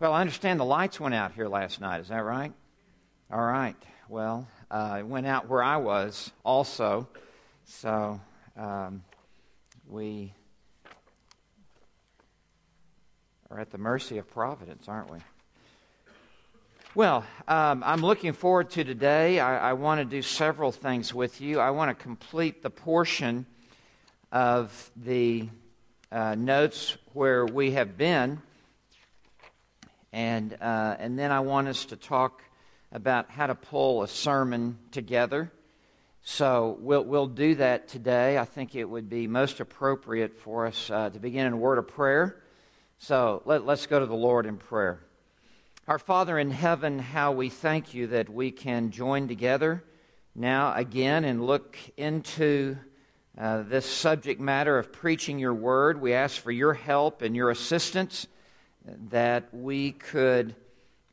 Well, I understand the lights went out here last night. Is that right? All right. Well, uh, it went out where I was also. So um, we are at the mercy of providence, aren't we? Well, um, I'm looking forward to today. I, I want to do several things with you. I want to complete the portion of the uh, notes where we have been and, uh, and then I want us to talk about how to pull a sermon together. So we'll, we'll do that today. I think it would be most appropriate for us uh, to begin in a word of prayer. So let, let's go to the Lord in prayer. Our Father in heaven, how we thank you that we can join together now again and look into uh, this subject matter of preaching your word. We ask for your help and your assistance that we could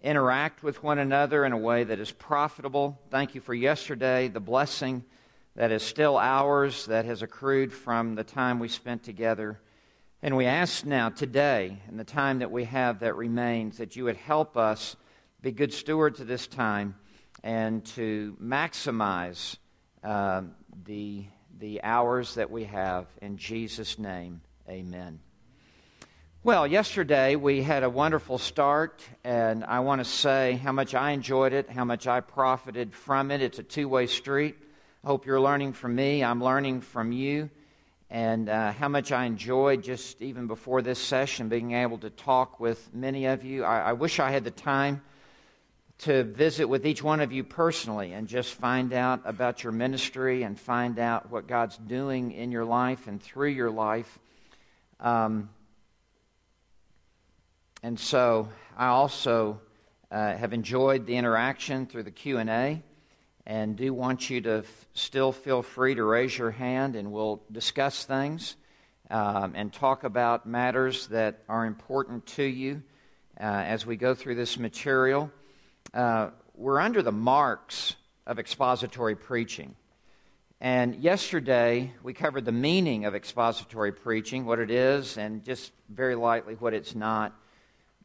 interact with one another in a way that is profitable. Thank you for yesterday, the blessing that is still ours, that has accrued from the time we spent together. And we ask now, today, in the time that we have that remains, that you would help us be good stewards of this time and to maximize uh, the, the hours that we have. In Jesus' name, amen. Well, yesterday we had a wonderful start, and I want to say how much I enjoyed it, how much I profited from it. It's a two way street. I hope you're learning from me, I'm learning from you, and uh, how much I enjoyed just even before this session being able to talk with many of you. I, I wish I had the time to visit with each one of you personally and just find out about your ministry and find out what God's doing in your life and through your life. Um, and so I also uh, have enjoyed the interaction through the Q&A and do want you to f- still feel free to raise your hand and we'll discuss things um, and talk about matters that are important to you uh, as we go through this material. Uh, we're under the marks of expository preaching. And yesterday, we covered the meaning of expository preaching, what it is, and just very lightly what it's not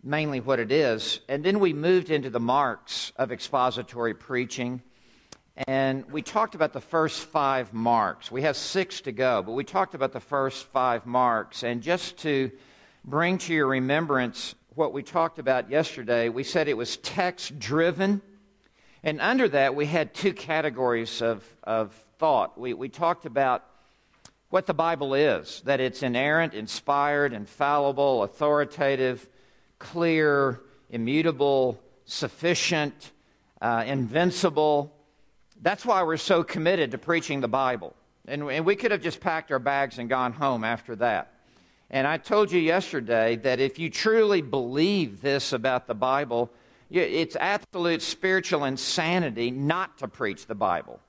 mainly what it is. And then we moved into the marks of expository preaching. And we talked about the first five marks. We have six to go, but we talked about the first five marks. And just to bring to your remembrance what we talked about yesterday, we said it was text driven. And under that, we had two categories of, of thought. We, we talked about what the Bible is that it's inerrant, inspired, infallible, authoritative, clear, immutable, sufficient, uh, invincible. That's why we're so committed to preaching the Bible. And, and we could have just packed our bags and gone home after that. And I told you yesterday that if you truly believe this about the Bible, it's absolute spiritual insanity not to preach the Bible.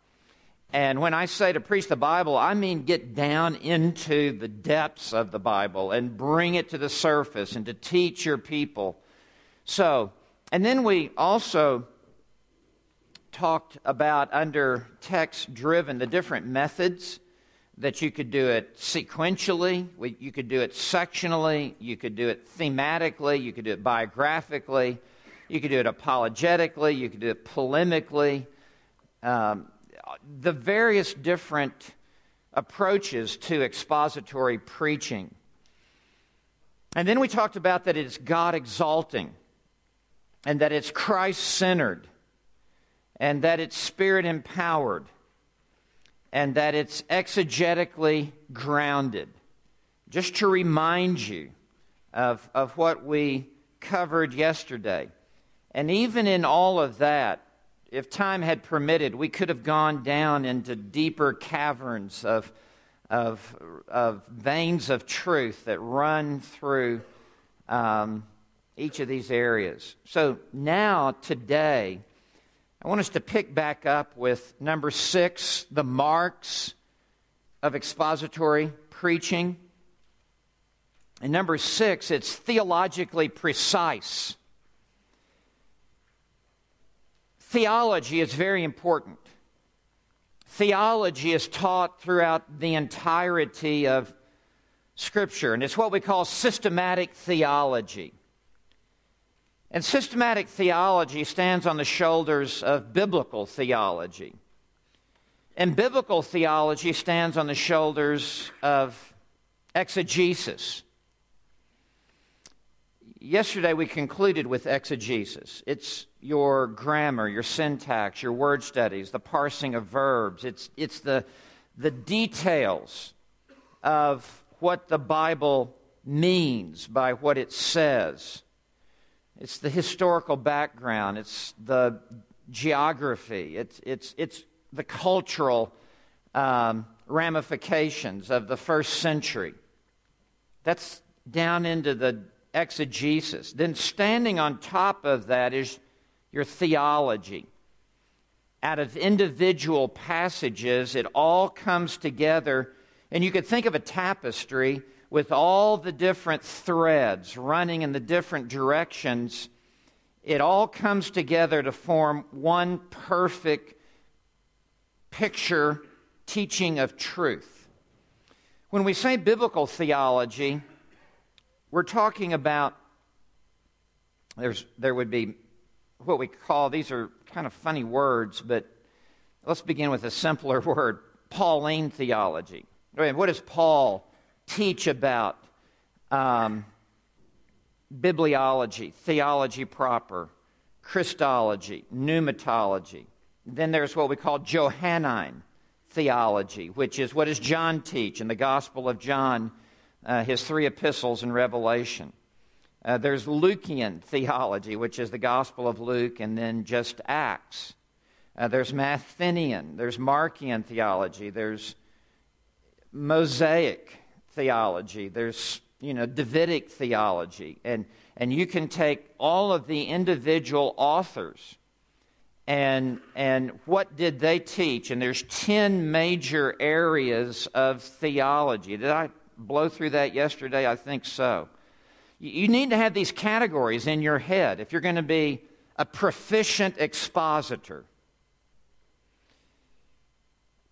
And when I say to preach the Bible, I mean get down into the depths of the Bible and bring it to the surface and to teach your people. So, and then we also talked about under text driven the different methods that you could do it sequentially, you could do it sectionally, you could do it thematically, you could do it biographically, you could do it apologetically, you could do it polemically. Um, the various different approaches to expository preaching. And then we talked about that it's God exalting, and that it's Christ centered, and that it's spirit empowered, and that it's exegetically grounded. Just to remind you of, of what we covered yesterday. And even in all of that, if time had permitted, we could have gone down into deeper caverns of, of, of veins of truth that run through um, each of these areas. So now, today, I want us to pick back up with number six the marks of expository preaching. And number six, it's theologically precise. Theology is very important. Theology is taught throughout the entirety of Scripture, and it's what we call systematic theology. And systematic theology stands on the shoulders of biblical theology. And biblical theology stands on the shoulders of exegesis. Yesterday we concluded with exegesis. It's your grammar, your syntax, your word studies, the parsing of verbs. It's, it's the, the details of what the Bible means by what it says. It's the historical background, it's the geography, it's, it's, it's the cultural um, ramifications of the first century. That's down into the exegesis. Then, standing on top of that is your theology. Out of individual passages, it all comes together. And you could think of a tapestry with all the different threads running in the different directions. It all comes together to form one perfect picture teaching of truth. When we say biblical theology, we're talking about there's, there would be what we call, these are kind of funny words, but let's begin with a simpler word Pauline theology. What does Paul teach about um, bibliology, theology proper, Christology, pneumatology? Then there's what we call Johannine theology, which is what does John teach in the Gospel of John, uh, his three epistles and Revelation. Uh, there's Lukean theology, which is the Gospel of Luke and then just Acts. Uh, there's Matthenian. There's Markian theology. There's Mosaic theology. There's you know Davidic theology, and and you can take all of the individual authors and and what did they teach? And there's ten major areas of theology. Did I blow through that yesterday? I think so. You need to have these categories in your head if you're going to be a proficient expositor.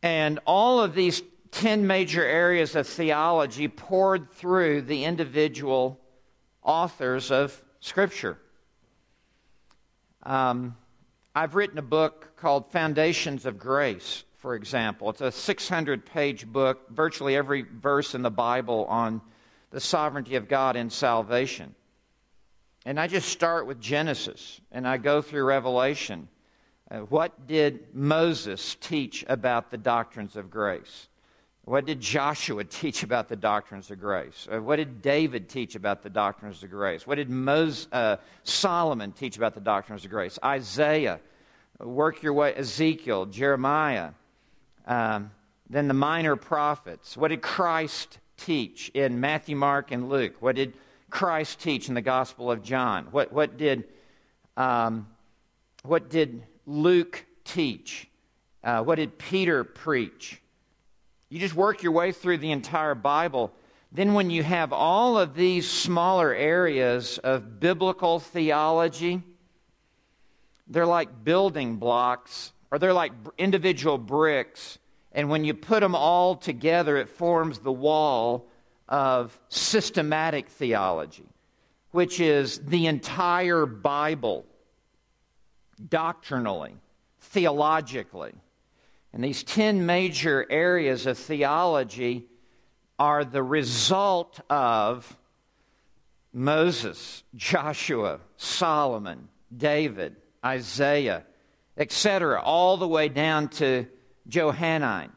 And all of these 10 major areas of theology poured through the individual authors of Scripture. Um, I've written a book called Foundations of Grace, for example. It's a 600 page book, virtually every verse in the Bible on the sovereignty of God in salvation. And I just start with Genesis and I go through Revelation. Uh, what did Moses teach about the doctrines of grace? What did Joshua teach about the doctrines of grace? Uh, what did David teach about the doctrines of grace? What did uh, Solomon teach about the doctrines of grace? Isaiah, work your way, Ezekiel, Jeremiah, um, then the minor prophets. What did Christ teach in Matthew, Mark, and Luke? What did Christ teach in the Gospel of John? What, what, did, um, what did Luke teach? Uh, what did Peter preach? You just work your way through the entire Bible. Then, when you have all of these smaller areas of biblical theology, they're like building blocks, or they're like individual bricks and when you put them all together, it forms the wall of systematic theology, which is the entire Bible, doctrinally, theologically. And these 10 major areas of theology are the result of Moses, Joshua, Solomon, David, Isaiah, etc., all the way down to Johannine.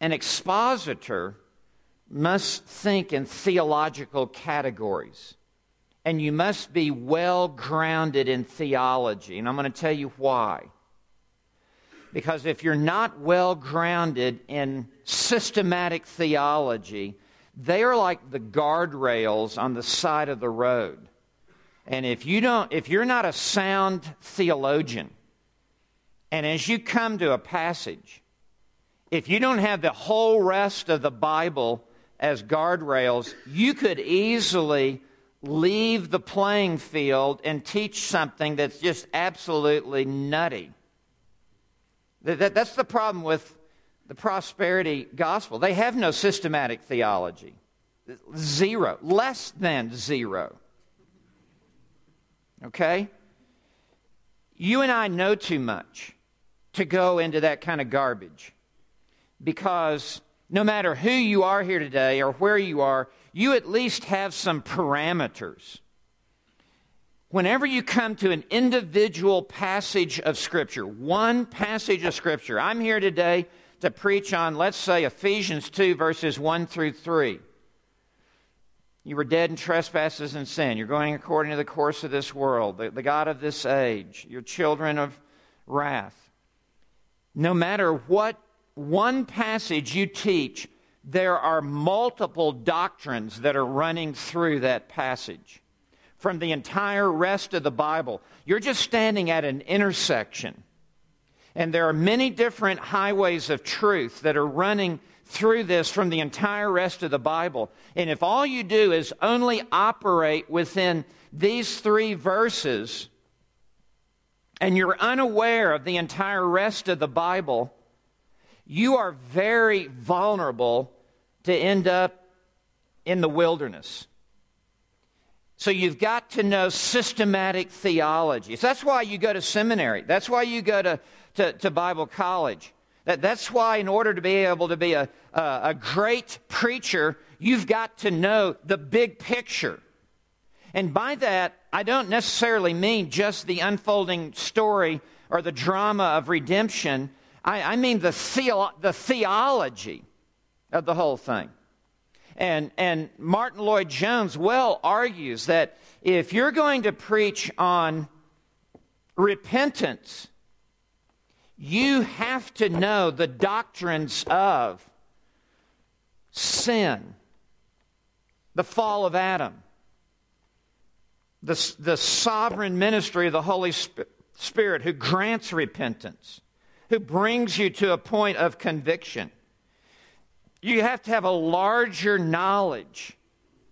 An expositor must think in theological categories, and you must be well grounded in theology. And I'm going to tell you why. Because if you're not well grounded in systematic theology, they are like the guardrails on the side of the road. And if you don't if you're not a sound theologian, and as you come to a passage, if you don't have the whole rest of the Bible as guardrails, you could easily leave the playing field and teach something that's just absolutely nutty. that's the problem with the prosperity gospel. They have no systematic theology. Zero, less than zero. Okay? You and I know too much to go into that kind of garbage because no matter who you are here today or where you are, you at least have some parameters. Whenever you come to an individual passage of Scripture, one passage of Scripture, I'm here today to preach on, let's say, Ephesians 2, verses 1 through 3. You were dead in trespasses and sin. You're going according to the course of this world, the, the God of this age. You're children of wrath. No matter what one passage you teach, there are multiple doctrines that are running through that passage from the entire rest of the Bible. You're just standing at an intersection. And there are many different highways of truth that are running through this from the entire rest of the Bible. And if all you do is only operate within these three verses, and you're unaware of the entire rest of the Bible, you are very vulnerable to end up in the wilderness. So you've got to know systematic theology. So that's why you go to seminary. That's why you go to, to, to Bible college. That, that's why, in order to be able to be a, a, a great preacher, you've got to know the big picture. And by that, I don't necessarily mean just the unfolding story or the drama of redemption. I, I mean the, theo- the theology of the whole thing. And, and Martyn Lloyd-Jones well argues that if you're going to preach on repentance, you have to know the doctrines of sin, the fall of Adam, the, the sovereign ministry of the Holy Spirit who grants repentance, who brings you to a point of conviction. You have to have a larger knowledge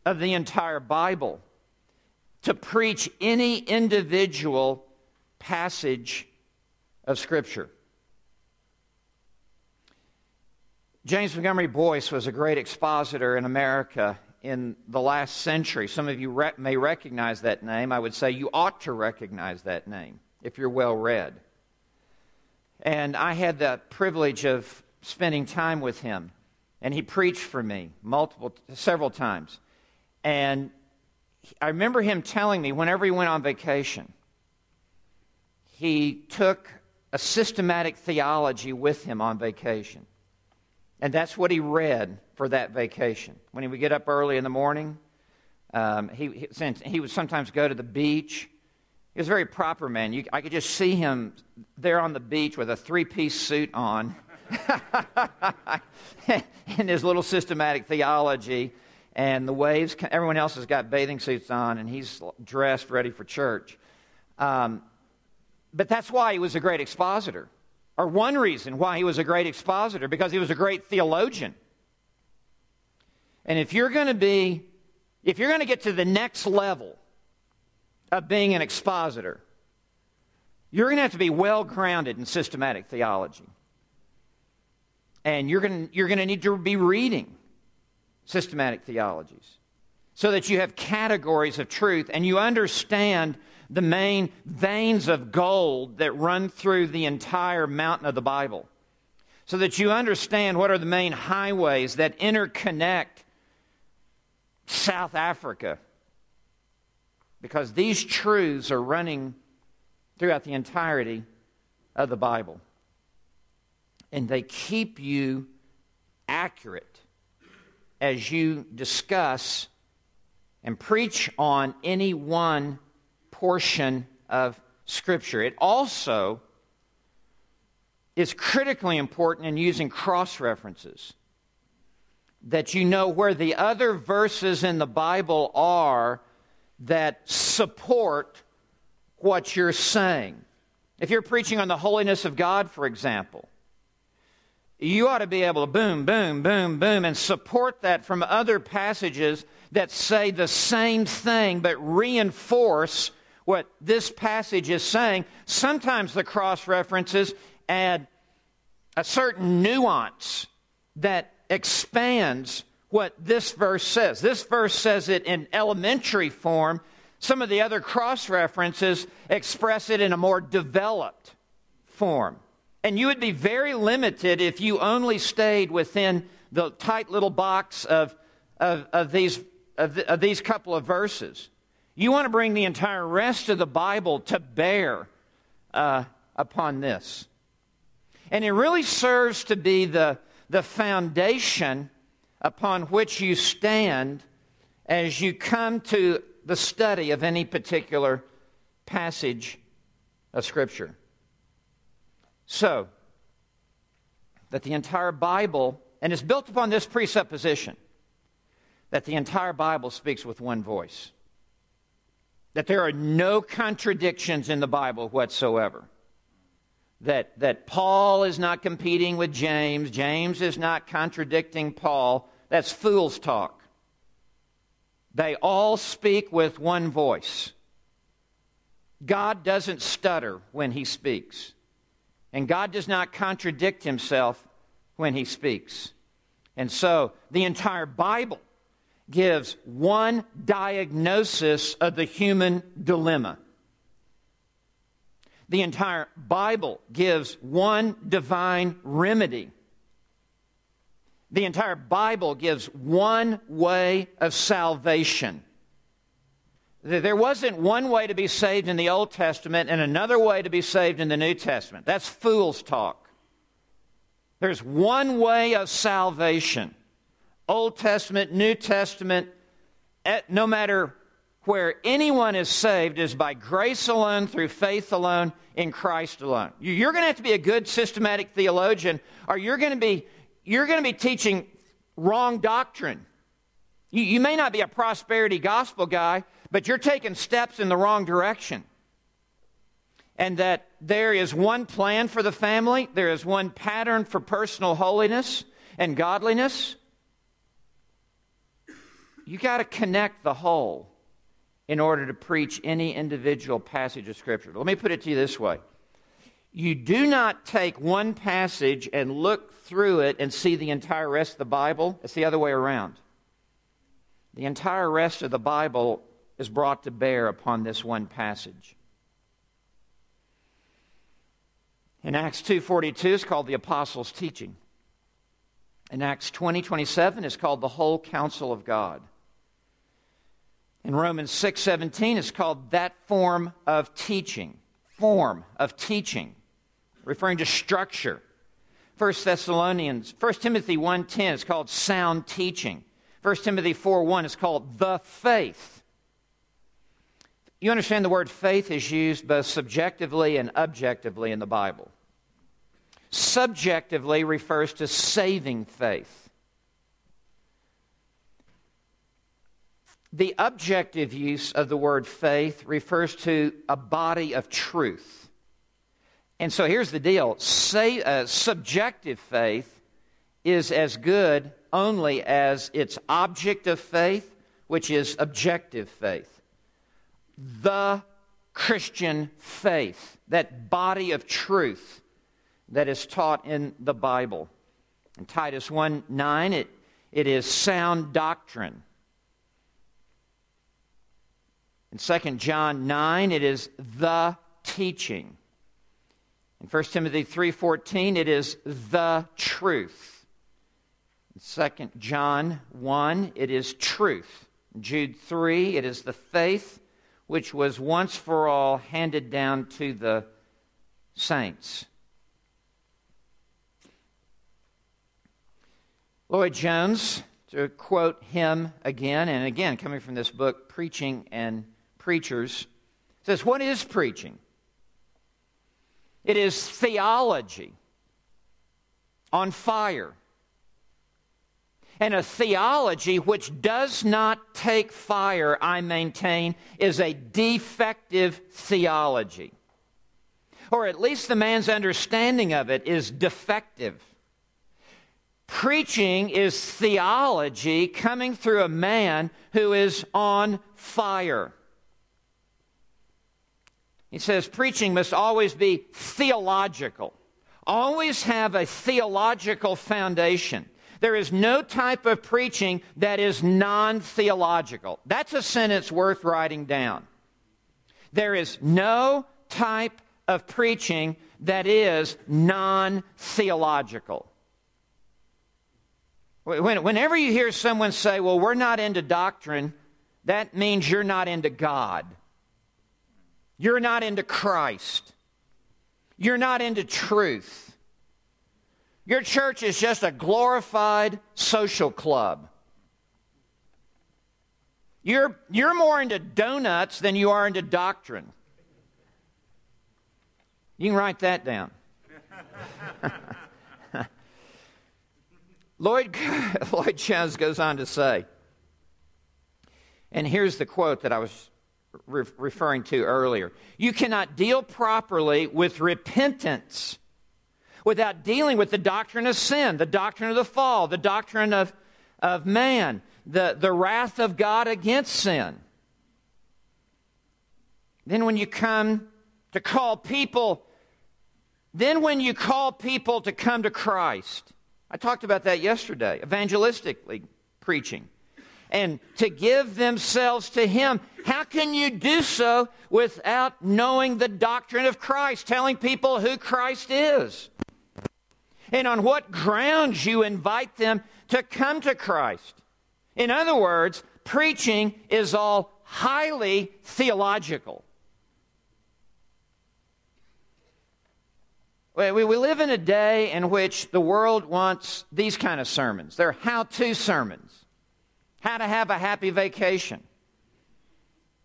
of the entire Bible to preach any individual passage of Scripture. James Montgomery Boice was a great expositor in America in the last century. Some of you re- may recognize that name. I would say you ought to recognize that name if you're well read. And I had the privilege of spending time with him, and he preached for me multiple, several times. And I remember him telling me whenever he went on vacation, he took a systematic theology with him on vacation. And that's what he read for that vacation. When he would get up early in the morning, um, he, he, he, would sometimes go to the beach. He was a very proper man. You, I could just see him there on the beach with a three piece suit on and his little systematic theology and the waves. Everyone else has got bathing suits on, and he's dressed, ready for church. Um, but that's why he was a great expositor or one reason why he was a great expositor, because he was a great theologian. And if you're going to be, if you're going to get to the next level of being an expositor, you're going to have to be well grounded in systematic theology. And you're going, to, you're going to need to be reading systematic theologies so that you have categories of truth and you understand the main veins of gold that run through the entire mountain of the Bible so that you understand what are the main highways that interconnect South Africa. Because these truths are running throughout the entirety of the Bible. And they keep you accurate as you discuss and preach on any one portion of Scripture. It also is critically important in using cross references. That you know where the other verses in the Bible are that support what you're saying. If you're preaching on the holiness of God, for example, you ought to be able to boom, boom, boom, boom, and support that from other passages that say the same thing but reinforce what this passage is saying. Sometimes the cross references add a certain nuance that expands what this verse says. This verse says it in elementary form. Some of the other cross references express it in a more developed form. And you would be very limited if you only stayed within the tight little box of, of, of these, of, the, of these couple of verses. You want to bring the entire rest of the Bible to bear uh, upon this. And it really serves to be the, the foundation upon which you stand as you come to the study of any particular passage of Scripture. So, that the entire Bible, and it's built upon this presupposition that the entire Bible speaks with one voice, that there are no contradictions in the Bible whatsoever. That, that Paul is not competing with James, James is not contradicting Paul. That's fool's talk. They all speak with one voice. God doesn't stutter when he speaks, and God does not contradict himself when he speaks. And so the entire Bible gives one diagnosis of the human dilemma. The entire Bible gives one divine remedy the entire Bible gives one way of salvation. There wasn't one way to be saved in the Old Testament and another way to be saved in the New Testament. That's fool's talk. There's one way of salvation Old Testament, New Testament, eh, no matter where anyone is saved, is by grace alone, through faith alone, in Christ alone. You're going to have to be a good systematic theologian, or you're going to be you're going to be teaching wrong doctrine. You, you may not be a prosperity gospel guy, but you're taking steps in the wrong direction. And that there is one plan for the family, there is one pattern for personal holiness and godliness. You got to connect the whole in order to preach any individual passage of Scripture. Let me put it to you this way you do not take one passage and look through it and see the entire rest of the Bible. It's the other way around. The entire rest of the Bible is brought to bear upon this one passage. In Acts 2:42 is called the apostles' teaching. In Acts 20:27 20, is called the whole counsel of God. In Romans 6:17 it's called that form of teaching. Form of teaching referring to structure. 1 Thessalonians, 1 Timothy 1.10 is called sound teaching. 1 Timothy 4.1 is called the faith. You understand the word faith is used both subjectively and objectively in the Bible. Subjectively refers to saving faith. The objective use of the word faith refers to a body of truth and so here's the deal Say, uh, subjective faith is as good only as its object of faith, which is objective faith. The Christian faith, that body of truth that is taught in the Bible. In Titus 1 9, it, it is sound doctrine. In 2 John 9, it is the teaching. In 1 Timothy 3:14 it is the truth. In 2 John 1 it is truth. In Jude 3 it is the faith which was once for all handed down to the saints. Lloyd Jones, to quote him again and again, coming from this book, Preaching and Preachers, says, What is preaching? It is theology on fire. And a theology which does not take fire, I maintain, is a defective theology. Or at least the man's understanding of it is defective. Preaching is theology coming through a man who is on fire. He says preaching must always be theological, always have a theological foundation. There is no type of preaching that is non theological. That's a sentence worth writing down. There is no type of preaching that is non theological. Whenever you hear someone say, Well, we're not into doctrine, that means you're not into God. You're not into Christ. You're not into truth. Your church is just a glorified social club. You're, you're more into donuts than you are into doctrine. You can write that down. Lloyd, Lloyd Jones goes on to say, and here's the quote that I was re- referring to earlier You cannot deal properly with repentance without dealing with the doctrine of sin, the doctrine of the fall, the doctrine of, of man, the, the wrath of God against sin. Then, when you come to call people, then when you call people to come to Christ, I talked about that yesterday, evangelistically preaching, and to give themselves to Him. How can you do so without knowing the doctrine of Christ, telling people who Christ is? And on what grounds you invite them to come to Christ? In other words, preaching is all highly theological. We, live in a day in which the world wants these kind of sermons. They're how to sermons. How to have a happy vacation.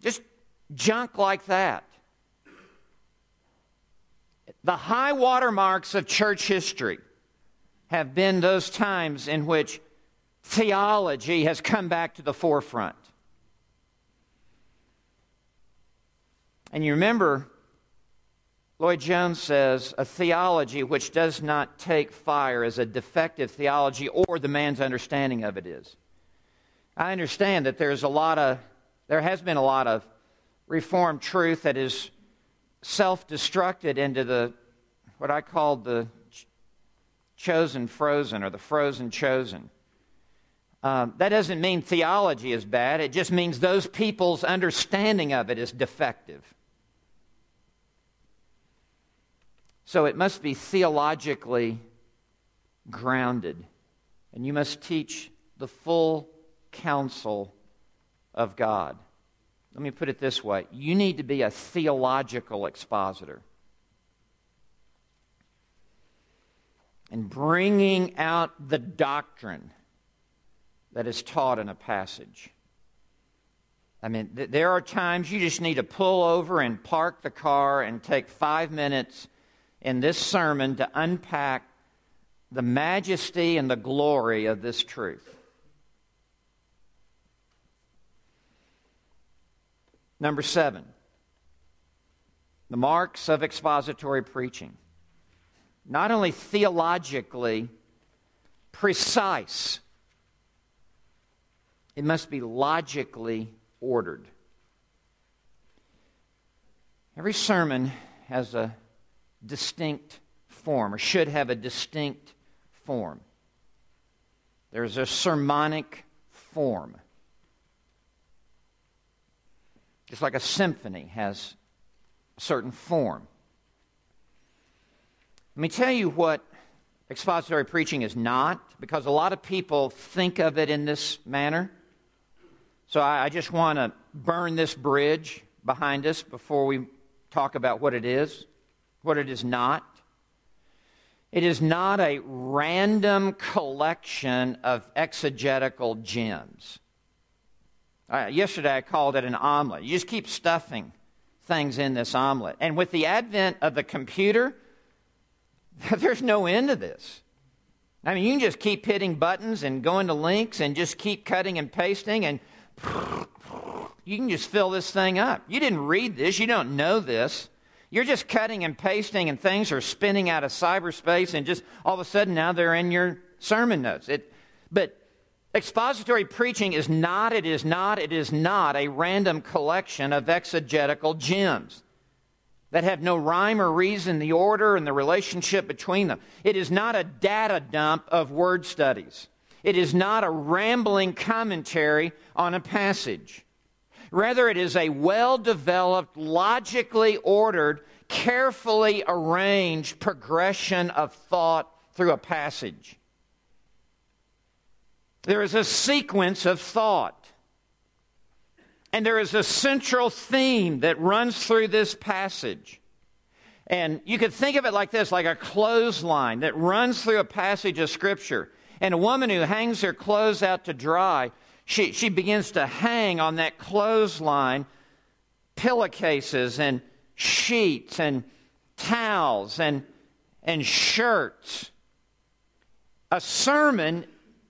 Just junk like that. The high watermarks of church history have been those times in which theology has come back to the forefront. And you remember, Lloyd Jones says, a theology which does not take fire is a defective theology, or the man's understanding of it is. I understand that there's a lot of, there has been a lot of Reformed truth that is self destructed into the, what I call the chosen frozen, or the frozen chosen. Um, that doesn't mean theology is bad, it just means those people's understanding of it is defective. So it must be theologically grounded, and you must teach the full counsel of God. Let me put it this way you need to be a theological expositor. And bringing out the doctrine that is taught in a passage. I mean, th- there are times you just need to pull over and park the car and take five minutes in this sermon to unpack the majesty and the glory of this truth. Number seven, the marks of expository preaching. Not only theologically precise it must be logically ordered. Every sermon has a distinct form, or should have a distinct form. There's a sermonic form. Just like a symphony has a certain form. Let me tell you what expository preaching is not, because a lot of people think of it in this manner. So I, I just want to burn this bridge behind us before we talk about what it is, what it is not. It is not a random collection of exegetical gems. Uh, yesterday I called it an omelet. You just keep stuffing things in this omelet. And with the advent of the computer, there's no end to this. I mean, you can just keep hitting buttons and going to links and just keep cutting and pasting, and you can just fill this thing up. You didn't read this, you don't know this. You're just cutting and pasting, and things are spinning out of cyberspace, and just all of a sudden now they're in your sermon notes. It, but expository preaching is not, it is not, it is not a random collection of exegetical gems that have no rhyme or reason, the order and the relationship between them. It is not a data dump of word studies. It is not a rambling commentary on a passage. Rather, it is a well developed, logically ordered, carefully arranged progression of thought through a passage. There is a sequence of thought. And there is a central theme that runs through this passage. And you could think of it like this like a clothesline that runs through a passage of Scripture. And a woman who hangs her clothes out to dry, she, she begins to hang on that clothesline pillowcases and sheets and towels and, and shirts. A sermon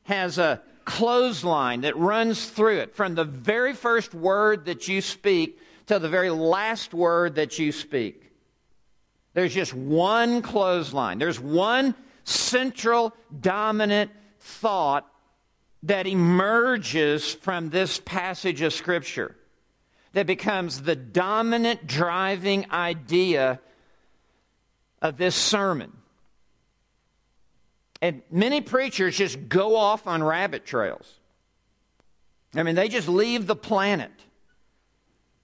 has a clothesline that runs through it from the very first word that you speak to the very last word that you speak. There's just one clothesline. There's one central dominant thought that emerges from this passage of Scripture that becomes the dominant driving idea of this sermon. And many preachers just go off on rabbit trails. I mean, they just leave the planet.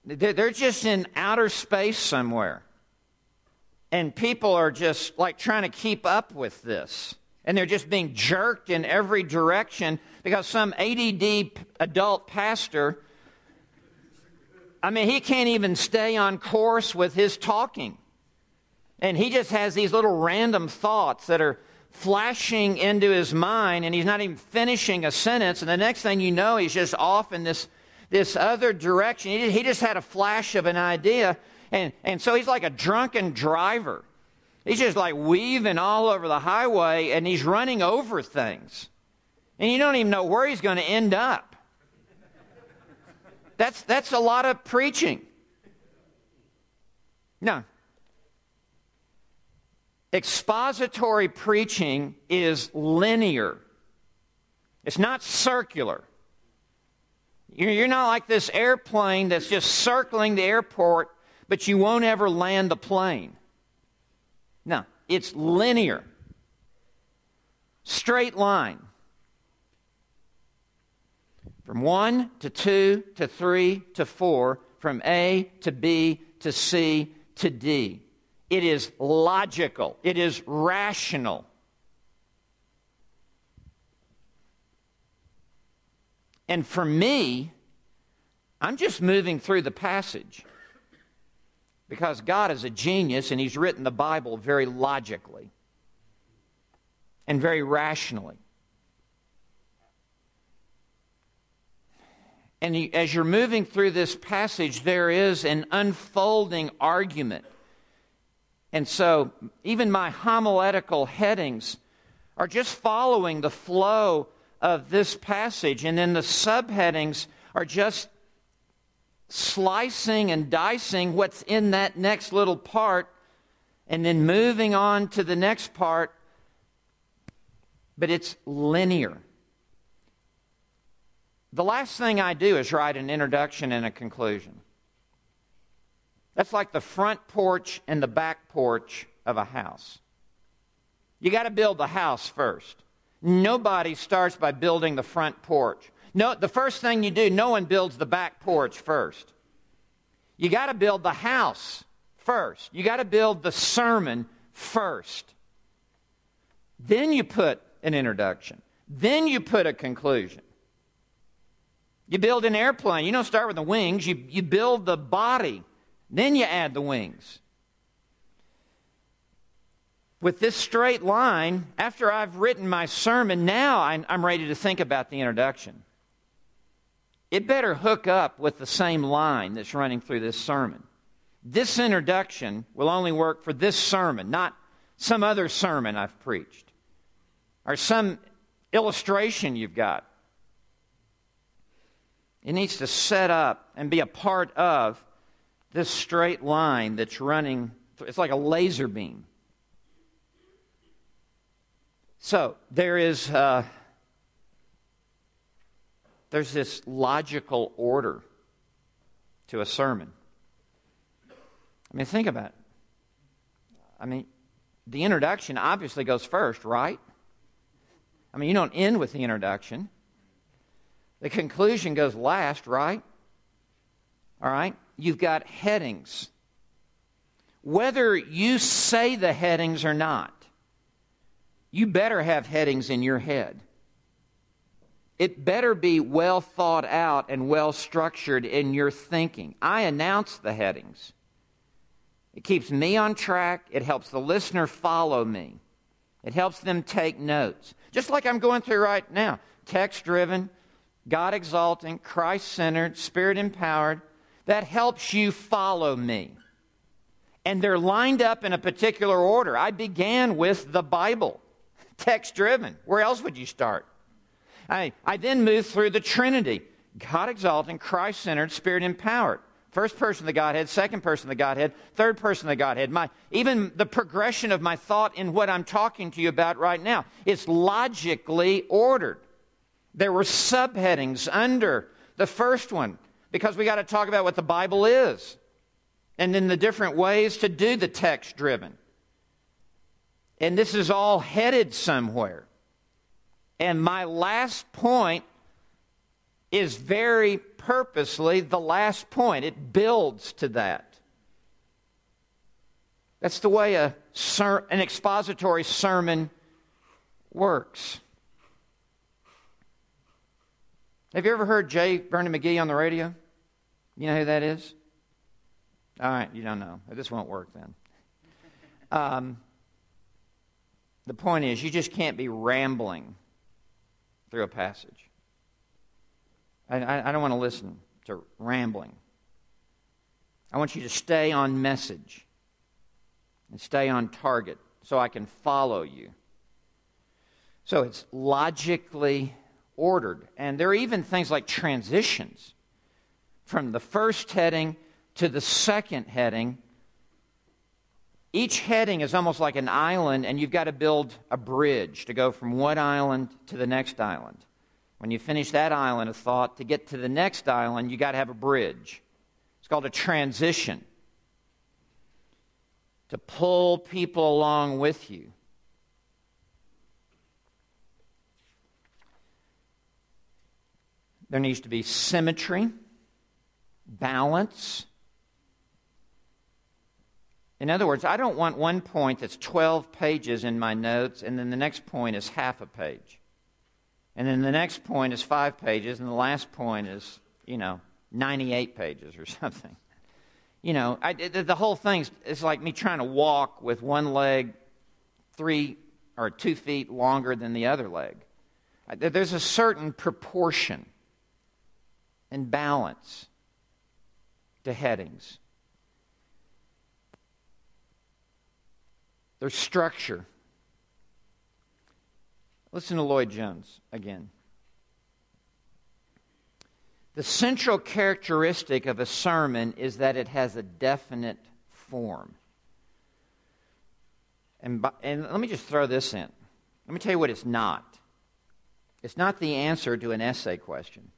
They're just in outer space somewhere. And people are just like trying to keep up with this. And they're just being jerked in every direction because some ADD adult pastor, I mean, he can't even stay on course with his talking. And he just has these little random thoughts that are flashing into his mind and he's not even finishing a sentence. And the next thing you know he's just off in this this other direction. He, he just had a flash of an idea. And and so he's like a drunken driver. He's just like weaving all over the highway and he's running over things. And you don't even know where he's going to end up. That's that's a lot of preaching. No Expository preaching is linear, it's not circular. You're not like this airplane that's just circling the airport, but you won't ever land the plane. No, it's linear, straight line. From 1 to 2 to 3 to 4, from A to B to C to D. It is logical, it is rational. And for me, I'm just moving through the passage because God is a genius and He's written the Bible very logically and very rationally. And as you're moving through this passage, there is an unfolding argument and so, even my homiletical headings are just following the flow of this passage. And then the subheadings are just slicing and dicing what's in that next little part and then moving on to the next part. But it's linear. The last thing I do is write an introduction and a conclusion. That's like the front porch and the back porch of a house. You got to build the house first. Nobody starts by building the front porch. No, the first thing you do, no one builds the back porch first. You got to build the house first. You got to build the sermon first. Then you put an introduction. Then you put a conclusion. You build an airplane. You don't start with the wings, you, you build the body then you add the wings. With this straight line, after I've written my sermon, now I'm ready to think about the introduction. It better hook up with the same line that's running through this sermon. This introduction will only work for this sermon, not some other sermon I've preached or some illustration you've got. It needs to set up and be a part of this straight line that's running, it's like a laser beam. So there is uh, there's this logical order to a sermon. I mean, think about it. I mean, the introduction obviously goes first, right? I mean, you don't end with the introduction. The conclusion goes last, right? All right? You've got headings. Whether you say the headings or not, you better have headings in your head. It better be well thought out and well structured in your thinking. I announce the headings. It keeps me on track. It helps the listener follow me. It helps them take notes. Just like I'm going through right now text driven, God exalting, Christ centered, spirit empowered. That helps you follow me. And they're lined up in a particular order. I began with the Bible, text driven. Where else would you start? I, I then moved through the Trinity God exalting, Christ centered, spirit empowered. First person of the Godhead, second person of the Godhead, third person of the Godhead. My, even the progression of my thought in what I'm talking to you about right now, it's logically ordered. There were subheadings under the first one because we got to talk about what the Bible is and then the different ways to do the text driven. And this is all headed somewhere. And my last point is very purposely the last point. It builds to that. That's the way a ser- an expository sermon works. Have you ever heard J. Vernon McGee on the radio? You know who that is? All right, you don't know. This won't work then. Um, the point is, you just can't be rambling through a passage. I, I, I don't want to listen to rambling. I want you to stay on message and stay on target so I can follow you. So it's logically ordered. And there are even things like transitions from the first heading to the second heading. Each heading is almost like an island, and you've got to build a bridge to go from one island to the next island. When you finish that island of thought, to get to the next island, you've got to have a bridge. It's called a transition. To pull people along with you. There needs to be symmetry, balance. In other words, I don't want one point that's 12 pages in my notes and then the next point is half a page. And then the next point is five pages, and the last point is, you know, 98 pages or something. You know, I, the whole thing is like me trying to walk with one leg three or two feet longer than the other leg. There's a certain proportion and balance to headings. There's structure. Listen to Lloyd Jones again. The central characteristic of a sermon is that it has a definite form. And, by, and let me just throw this in. Let me tell you what it's not. It's not the answer to an essay question.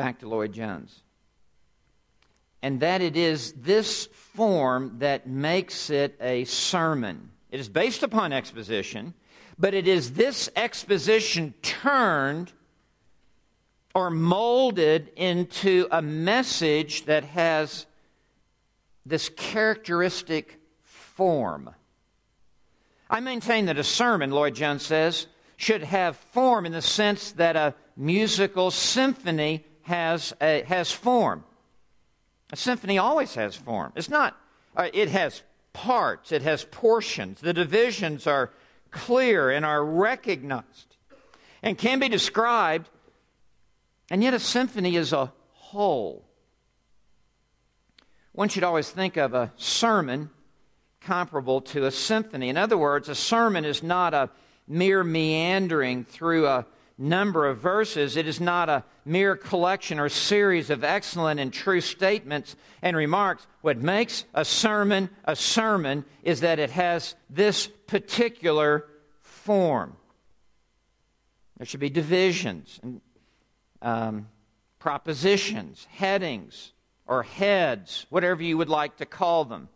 Back to Lloyd Jones and that it is this form that makes it a sermon. It is based upon exposition, but it is this exposition turned or molded into a message that has this characteristic form. I maintain that a sermon, Lloyd Jones says, should have form in the sense that a musical symphony has, a, has form. A symphony always has form. It's not, uh, it has parts, it has portions. The divisions are clear and are recognized and can be described, and yet a symphony is a whole. One should always think of a sermon comparable to a symphony. In other words, a sermon is not a mere meandering through a number of verses. It is not a mere collection or series of excellent and true statements and remarks. What makes a sermon a sermon is that it has this particular form. There should be divisions and um, propositions, headings, or heads, whatever you would like to call them.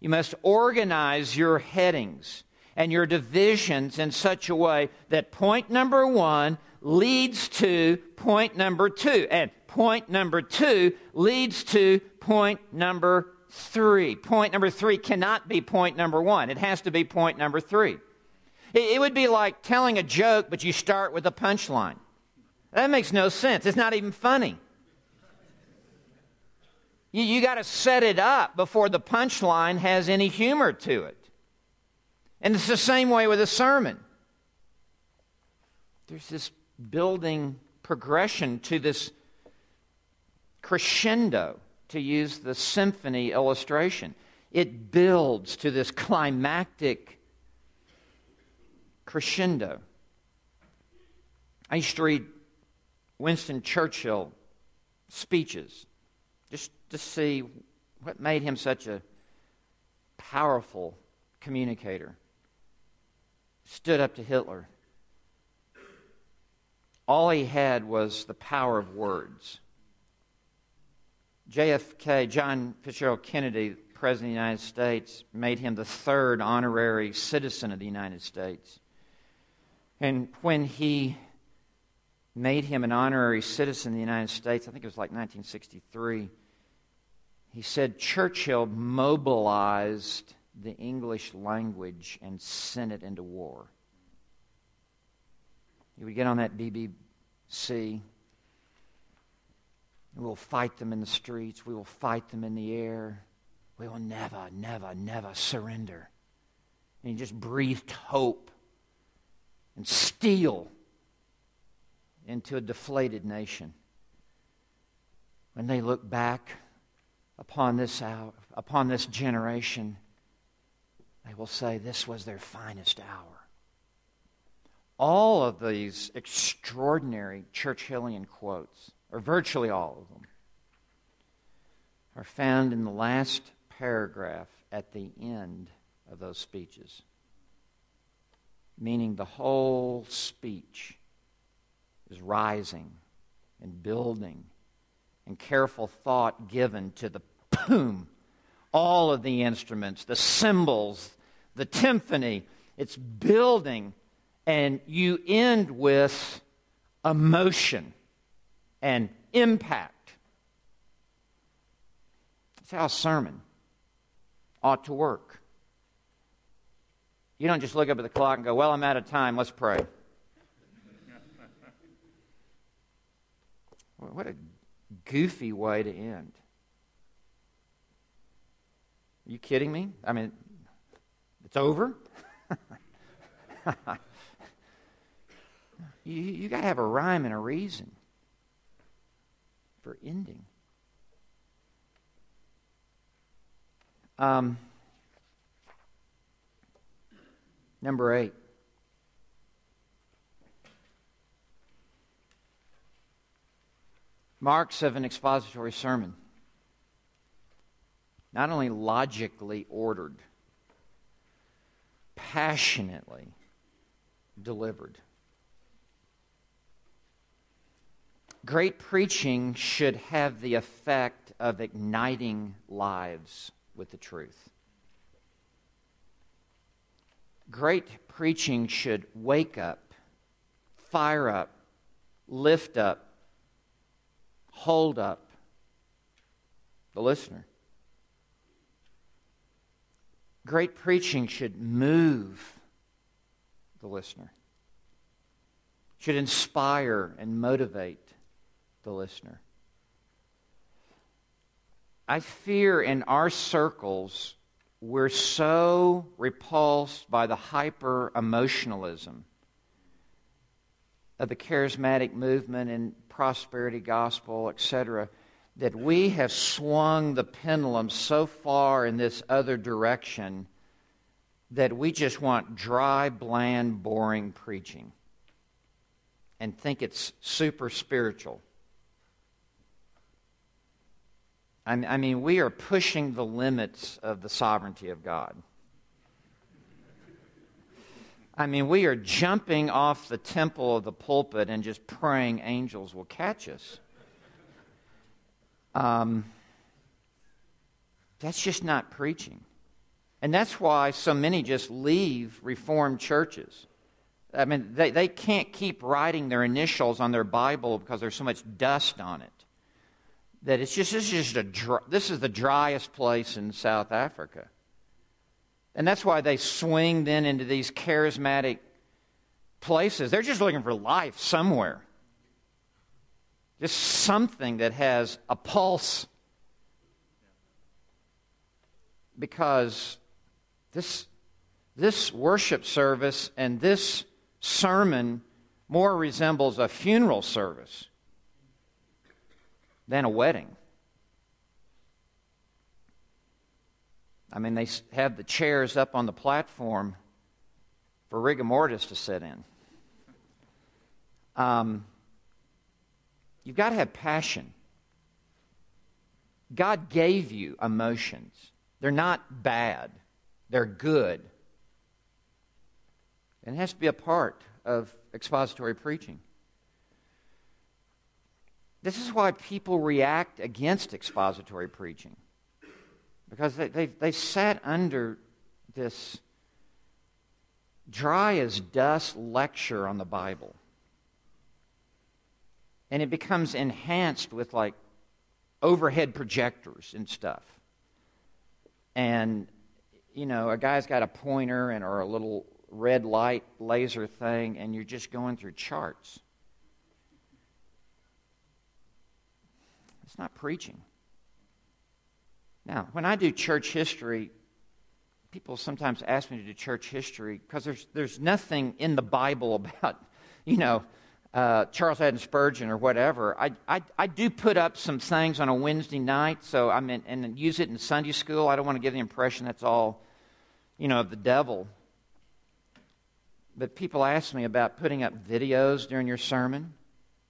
You must organize your headings and your divisions in such a way that point number one leads to point number two. And point number two leads to point number three. Point number three cannot be point number one, it has to be point number three. It, would be like telling a joke, but you start with a punchline. That makes no sense. It's not even funny. You, you got to set it up before the punchline has any humor to it. And it's the same way with a sermon. There's this building progression to this crescendo, to use the symphony illustration. It builds to this climactic crescendo. I used to read Winston Churchill speeches just to see what made him such a powerful communicator. Stood up to Hitler. All he had was the power of words. JFK, John Fitzgerald Kennedy, President of the United States, made him the third honorary citizen of the United States. And when he made him an honorary citizen of the United States. I think it was like 1963. He said Churchill mobilized the English language and sent it into war. He would get on that BBC. We will fight them in the streets. We will fight them in the air. We will never, never, never surrender. And he just breathed hope and steel into a deflated nation. When they look back upon this, hour, upon this generation, they will say this was their finest hour. All of these extraordinary Churchillian quotes, or virtually all of them, are found in the last paragraph at the end of those speeches, meaning the whole speech is rising and building and careful thought given to the boom, all of the instruments, the cymbals, the timpani. It's building, and you end with emotion and impact. That's how a sermon ought to work. You don't just look up at the clock and go, Well, I'm out of time, let's pray. What a goofy way to end. You kidding me? I mean, it's over? you you got to have a rhyme and a reason for ending. Um, number eight. marks of an expository sermon. Not only logically ordered, passionately delivered. Great preaching should have the effect of igniting lives with the truth. Great preaching should wake up, fire up, lift up, hold up the listener. Great preaching should move the listener, should inspire and motivate the listener. I fear in our circles, we're so repulsed by the hyper emotionalism of the charismatic movement and prosperity gospel, etc., that we have swung the pendulum so far in this other direction that we just want dry, bland, boring preaching and think it's super spiritual. I mean, we are pushing the limits of the sovereignty of God. I mean, we are jumping off the temple of the pulpit and just praying angels will catch us. Um, that's just not preaching. And that's why so many just leave Reformed churches. I mean, they, they can't keep writing their initials on their Bible because there's so much dust on it. That it's just, it's just a dry, this is the driest place in South Africa. And that's why they swing then into these charismatic places. They're just looking for life somewhere. Just something that has a pulse. Because this, this worship service and this sermon more resembles a funeral service than a wedding. I mean, they have the chairs up on the platform for rigor mortis to sit in. Um, you've got to have passion. God gave you emotions. They're not bad, they're good. And it has to be a part of expository preaching. This is why people react against expository preaching. Because they, they, they sat under this dry as dust lecture on the Bible. And it becomes enhanced with like overhead projectors and stuff. And, you know, a guy's got a pointer and or a little red light laser thing, and you're just going through charts. It's not preaching. Now, when I do church history, people sometimes ask me to do church history because there's, there's nothing in the Bible about, you know, uh, Charles Haddon Spurgeon or whatever. I, I, I do put up some things on a Wednesday night, so I'm in, and use it in Sunday school. I don't want to give the impression that's all, you know, of the devil. But people ask me about putting up videos during your sermon.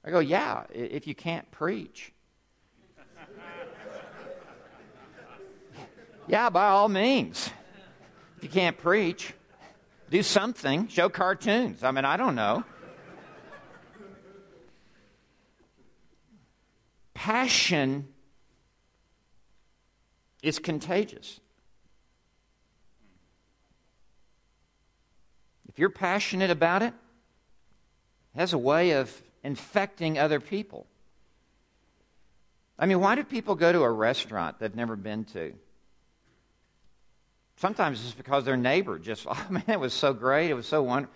I go, yeah, if you can't preach. yeah, by all means. If you can't preach, do something, show cartoons. I mean, I don't know. Passion is contagious. If you're passionate about it, it has a way of infecting other people. I mean, why do people go to a restaurant they've never been to? Sometimes it's because their neighbor just, oh man, it was so great, it was so wonderful.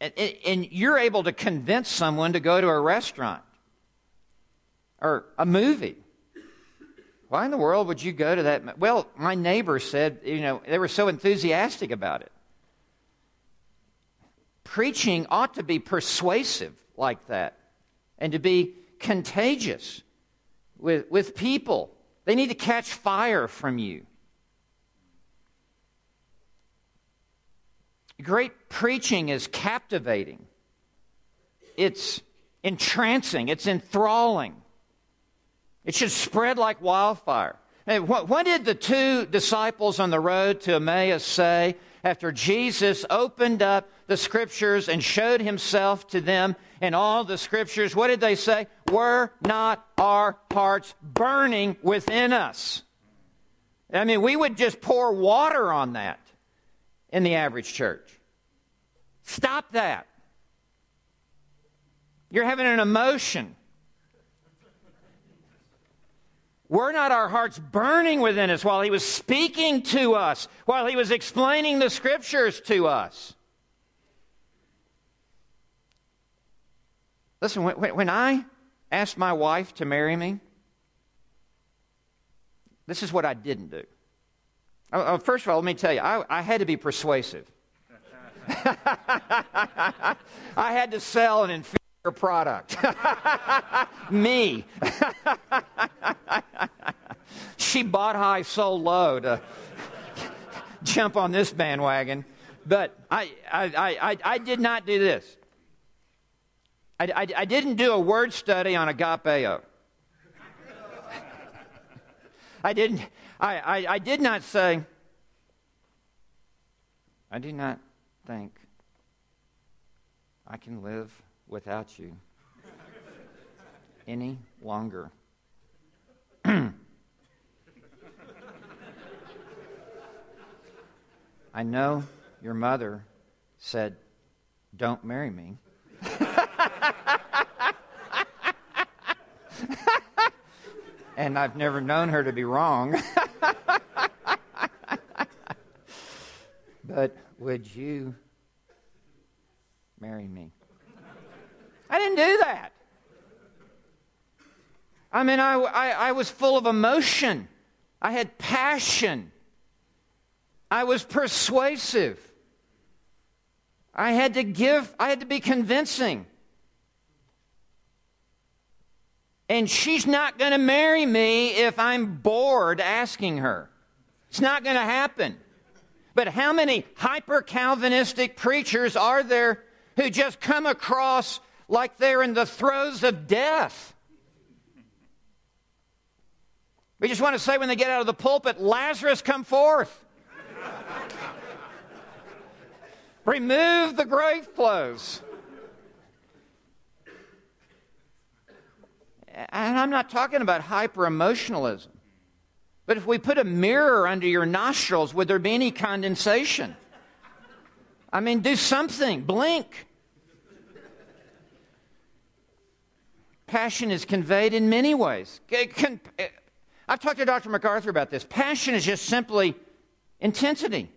And, and you're able to convince someone to go to a restaurant or a movie. Why in the world would you go to that? Well, my neighbor said, you know, they were so enthusiastic about it preaching ought to be persuasive like that and to be contagious with, with people. They need to catch fire from you. Great preaching is captivating, it's entrancing, it's enthralling. It should spread like wildfire. and what did the two disciples on the road to Emmaus say, after Jesus opened up the scriptures and showed himself to them in all the scriptures, what did they say? Were not our hearts burning within us? I mean, we would just pour water on that in the average church. Stop that. You're having an emotion. Were not our hearts burning within us while he was speaking to us, while he was explaining the scriptures to us? Listen, when, I asked my wife to marry me, this is what I didn't do. Oh, oh, first of all, let me tell you, I, I had to be persuasive. I had to sell an inferior product. Me. she bought high, sold low to jump on this bandwagon. But I, I, I, I did not do this. I, I, I didn't do a word study on agapeo. I didn't. I, I, I did not say. I did not think I can live without you any longer. I know your mother said don't marry me. and I've never known her to be wrong. but would you marry me? I didn't do that. I mean, I, I, I, was full of emotion. I had passion. I was persuasive. I had to give, I had to be convincing. And she's not going to marry me if I'm bored asking her. It's not going to happen. But how many hyper Calvinistic preachers are there who just come across like they're in the throes of death? We just want to say when they get out of the pulpit, Lazarus, come forth. Remove the grave clothes. And I'm not talking about hyper emotionalism. But if we put a mirror under your nostrils, would there be any condensation? I mean, do something, blink. Passion is conveyed in many ways. Eh, I've talked to Dr. MacArthur about this. Passion is just simply intensity.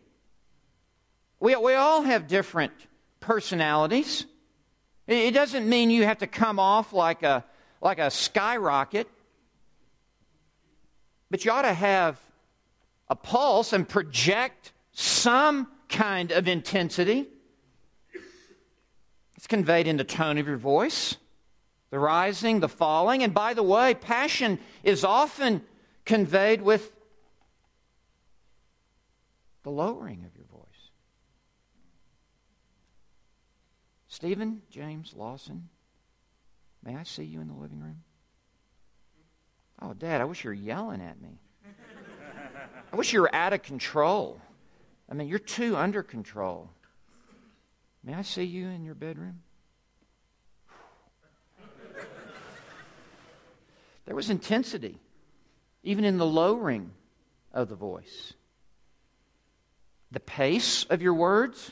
We, we all have different personalities. It doesn't mean you have to come off like a, like a skyrocket, but you ought to have a pulse and project some kind of intensity. It's conveyed in the tone of your voice, the rising, the falling. And by the way, passion is often conveyed with the lowering of your voice. Stephen James Lawson, may I see you in the living room? Oh, Dad, I wish you were yelling at me. I wish you were out of control. I mean, you're too under control. May I see you in your bedroom? There was intensity, even in the lowering of the voice. The pace of your words,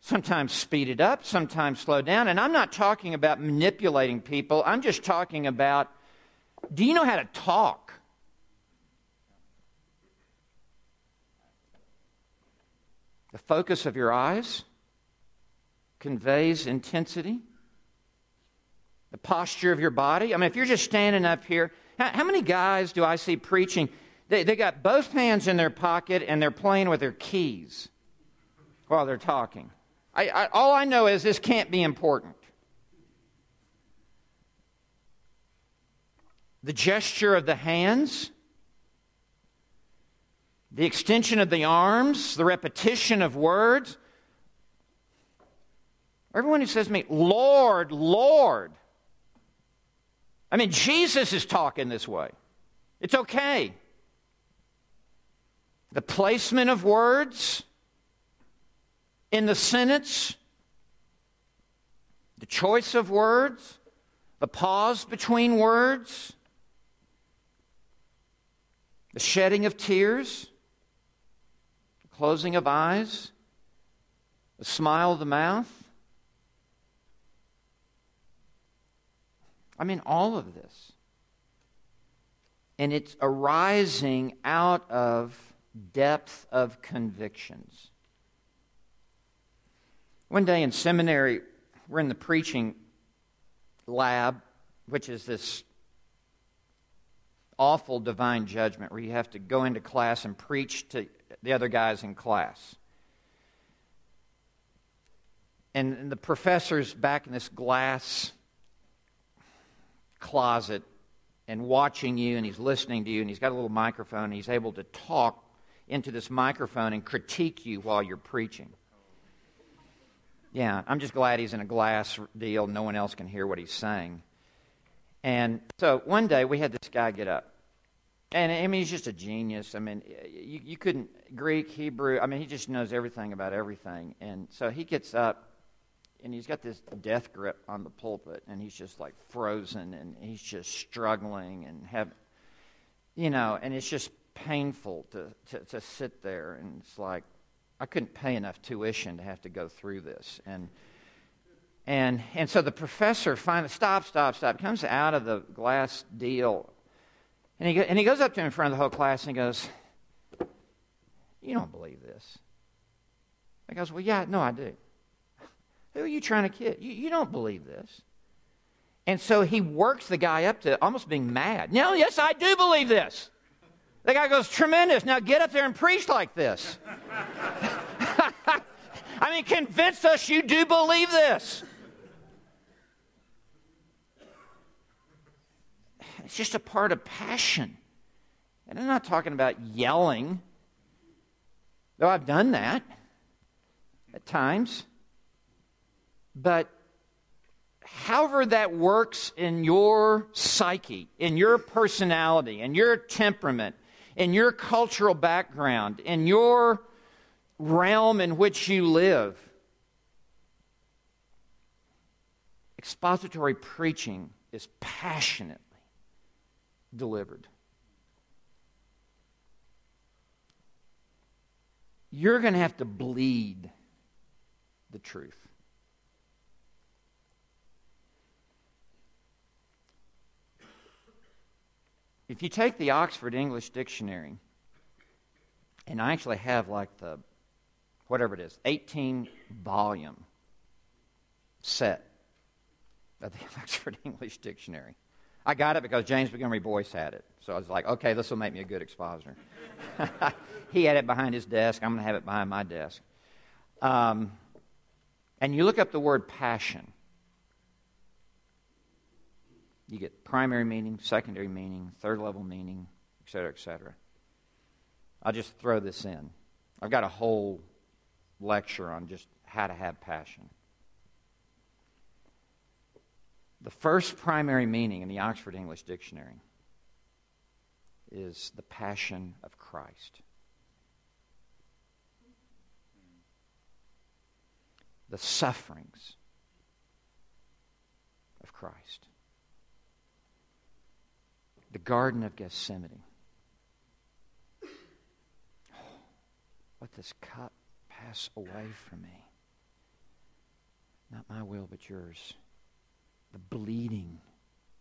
sometimes speed it up, sometimes slow down. And I'm not talking about manipulating people, I'm just talking about do you know how to talk? The focus of your eyes conveys intensity. The posture of your body. I mean, if you're just standing up here, how, how many guys do I see preaching? They, they got both hands in their pocket and they're playing with their keys while they're talking. I, I, all I know is this can't be important. the gesture of the hands, the extension of the arms, the repetition of words. Everyone who says to me, Lord, Lord. I mean, Jesus is talking this way. It's okay. The placement of words in the sentence, the choice of words, the pause between words, the shedding of tears, the closing of eyes, the smile of the mouth. I mean, all of this. And it's arising out of depth of convictions. One day in seminary, we're in the preaching lab, which is this awful divine judgment where you have to go into class and preach to the other guys in class. And the professor's back in this glass closet and watching you, and he's listening to you, and he's got a little microphone, and he's able to talk into this microphone and critique you while you're preaching. Yeah, I'm just glad he's in a glass deal. No one else can hear what he's saying. And so one day we had this guy get up. And I mean, he's just a genius. I mean, you, you couldn't, Greek, Hebrew, I mean, he just knows everything about everything. And so he gets up and he's got this death grip on the pulpit and he's just like frozen and he's just struggling and have, you know, and it's just painful to, to, to sit there. And it's like, I couldn't pay enough tuition to have to go through this. And, and, and so the professor finally, stop, stop, stop, comes out of the glass deal. And he, and he goes up to him in front of the whole class and he goes, You don't believe this. I goes, Well, yeah, no, I do. Who are you trying to kid? You, you don't believe this. And so he works the guy up to almost being mad. No, yes, I do believe this. The guy goes, Tremendous. Now get up there and preach like this. I mean, convince us you do believe this. It's just a part of passion. And I'm not talking about yelling, though I've done that at times. But however that works in your psyche, in your personality, in your temperament, in your cultural background, in your realm in which you live, expository preaching is passionately delivered. You're going to have to bleed the truth. If you take the Oxford English Dictionary, and I actually have like the, whatever it is, 18 volume set of the Oxford English Dictionary. I got it because James Montgomery Boice had it. So I was like, okay, this will make me a good expositor. he had it behind his desk. I'm going to have it behind my desk. Um, and you look up the word passion. You get primary meaning, secondary meaning, third level meaning, et cetera, et cetera. I'll just throw this in. I've got a whole lecture on just how to have passion. The first primary meaning in the Oxford English Dictionary is the passion of Christ. The sufferings of Christ the Garden of Gethsemane. Oh, let this cup pass away from me. Not my will, but yours. The bleeding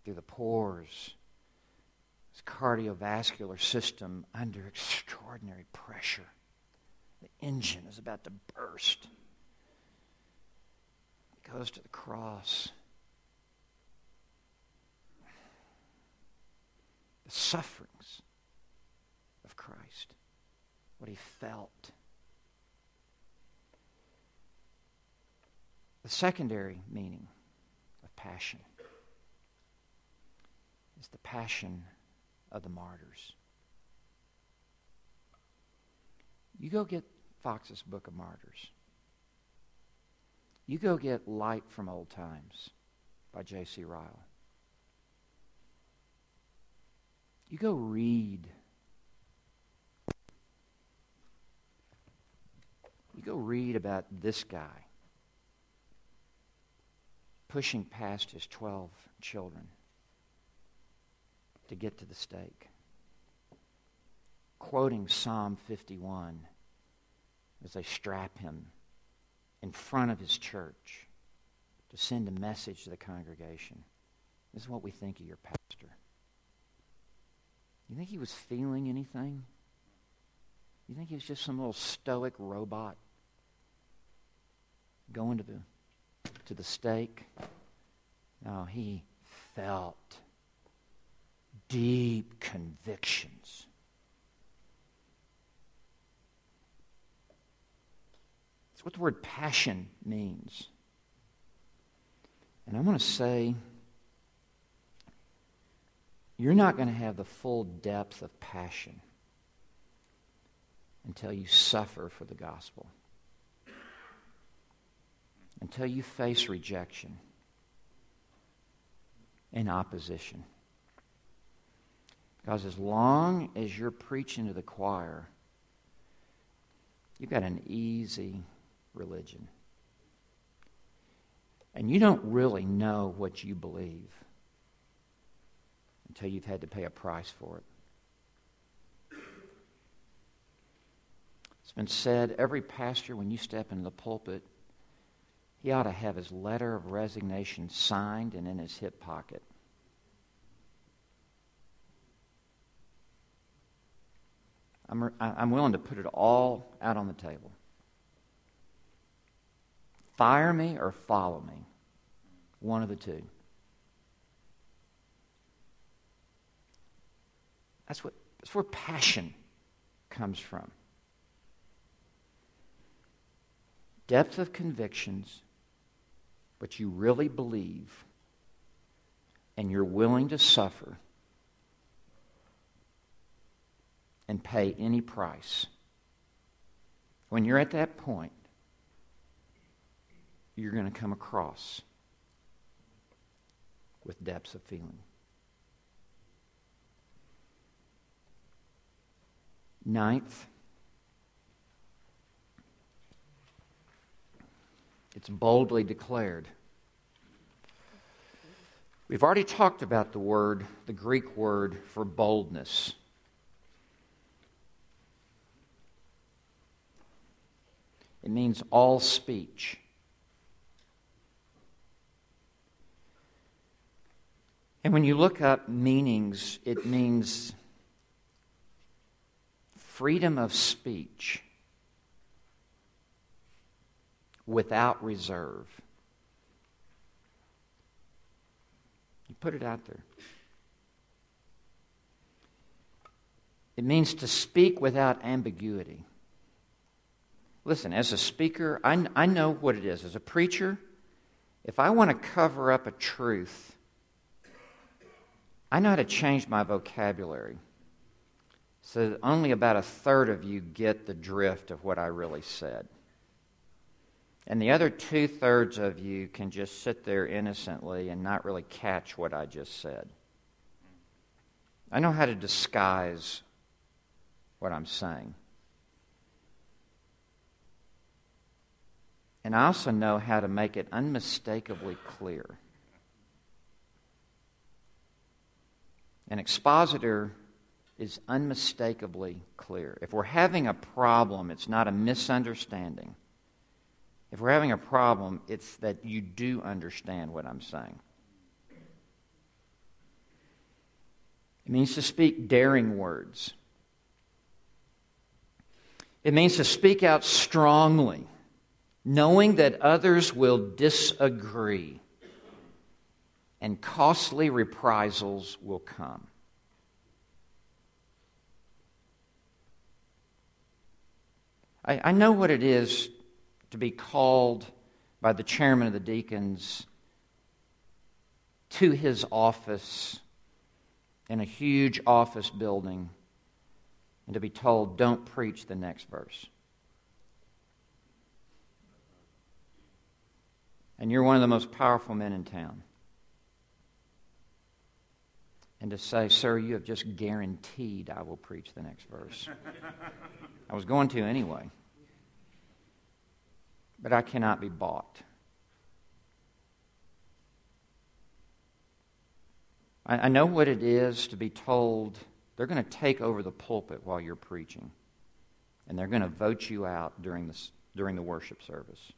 through the pores, this cardiovascular system under extraordinary pressure. The engine is about to burst. It goes to the cross. The sufferings of Christ, what he felt. The secondary meaning of passion is the passion of the martyrs. You go get Foxe's Book of Martyrs. You go get Light from Old Times by J.C. Ryle. You go read. You go read about this guy pushing past his 12 children to get to the stake, quoting Psalm 51 as they strap him in front of his church to send a message to the congregation. This is what we think of your pastor. You think he was feeling anything? You think he was just some little stoic robot going to the to the stake? No, he felt deep convictions. That's what the word passion means. And I want to say you're not going to have the full depth of passion until you suffer for the gospel, until you face rejection and opposition. Because as long as you're preaching to the choir, you've got an easy religion. And you don't really know what you believe until you've had to pay a price for it. It's been said every pastor, when you step into the pulpit, he ought to have his letter of resignation signed and in his hip pocket. I'm, I'm willing to put it all out on the table. Fire me or follow me. One of the two. That's, what, that's where passion comes from. Depth of convictions, but you really believe and you're willing to suffer and pay any price. When you're at that point, you're going to come across with depths of feeling. Ninth, it's boldly declared. We've already talked about the word, the Greek word for boldness. It means all speech. And when you look up meanings, it means freedom of speech without reserve. You put it out there. It means to speak without ambiguity. Listen, as a speaker, I, I know what it is. As a preacher, if I want to cover up a truth, I know how to change my vocabulary so only about a third of you get the drift of what I really said. And the other two thirds of you can just sit there innocently and not really catch what I just said. I know how to disguise what I'm saying. And I also know how to make it unmistakably clear. An expositor is unmistakably clear. If we're having a problem, it's not a misunderstanding. If we're having a problem, it's that you do understand what I'm saying. It means to speak daring words. It means to speak out strongly knowing that others will disagree and costly reprisals will come. I, I, know what it is to be called by the chairman of the deacons to his office in a huge office building and to be told, don't preach the next verse. and you're one of the most powerful men in town. And to say, Sir, you have just guaranteed I will preach the next verse. I was going to anyway. But I cannot be bought. I, I know what it is to be told they're going to take over the pulpit while you're preaching, and they're going to vote you out during the, during the worship service.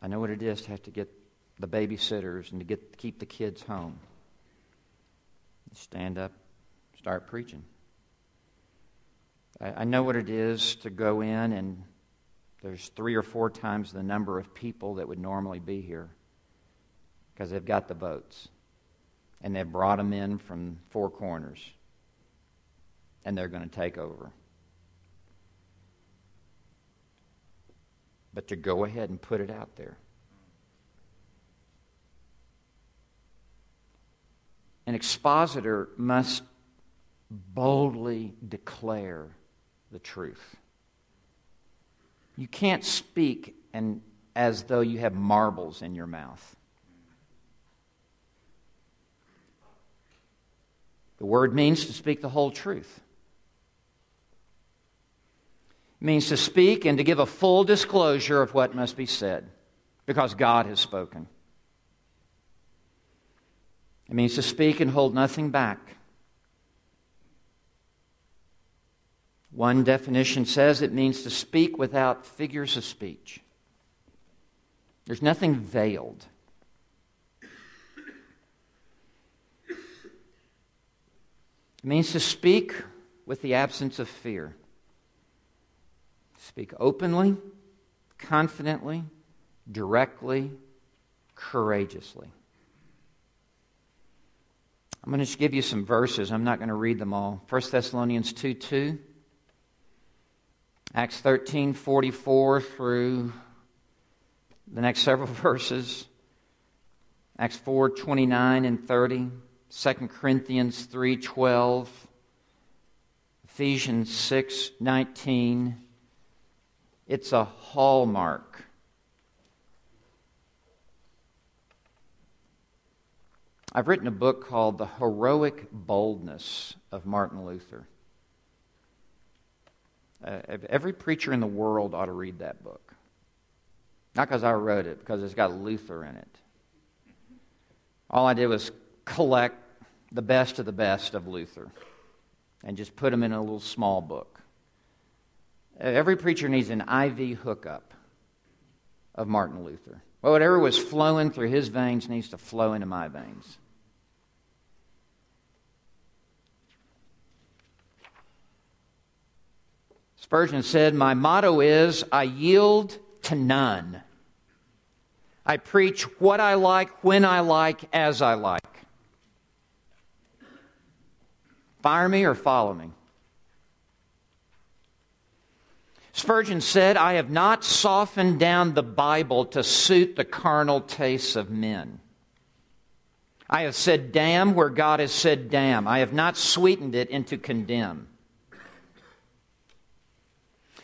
I know what it is to have to get the babysitters and to get keep the kids home. Stand up, start preaching. I, I know what it is to go in and there's three or four times the number of people that would normally be here because they've got the votes and they've brought them in from four corners and they're going to take over. but to go ahead and put it out there. An expositor must boldly declare the truth. You can't speak and as though you have marbles in your mouth. The word means to speak the whole truth means to speak and to give a full disclosure of what must be said because God has spoken. It means to speak and hold nothing back. One definition says it means to speak without figures of speech. There's nothing veiled. It means to speak with the absence of fear. Speak openly, confidently, directly, courageously. I'm going to just give you some verses. I'm not going to read them all. 1 Thessalonians 2 2. Acts 13 44 through the next several verses. Acts 4 29 and 30. 2 Corinthians 3 12. Ephesians 6 19. It's a hallmark I've written a book called The Heroic Boldness of Martin Luther. Uh, every preacher in the world ought to read that book. Not because I wrote it, because it's got Luther in it. All I did was collect the best of the best of Luther and just put them in a little small book. Every preacher needs an IV hookup of Martin Luther. Well, whatever was flowing through his veins needs to flow into my veins. Spurgeon said, My motto is I yield to none. I preach what I like, when I like, as I like. Fire me or follow me. Spurgeon said, I have not softened down the Bible to suit the carnal tastes of men. I have said damn where God has said damn. I have not sweetened it into condemn.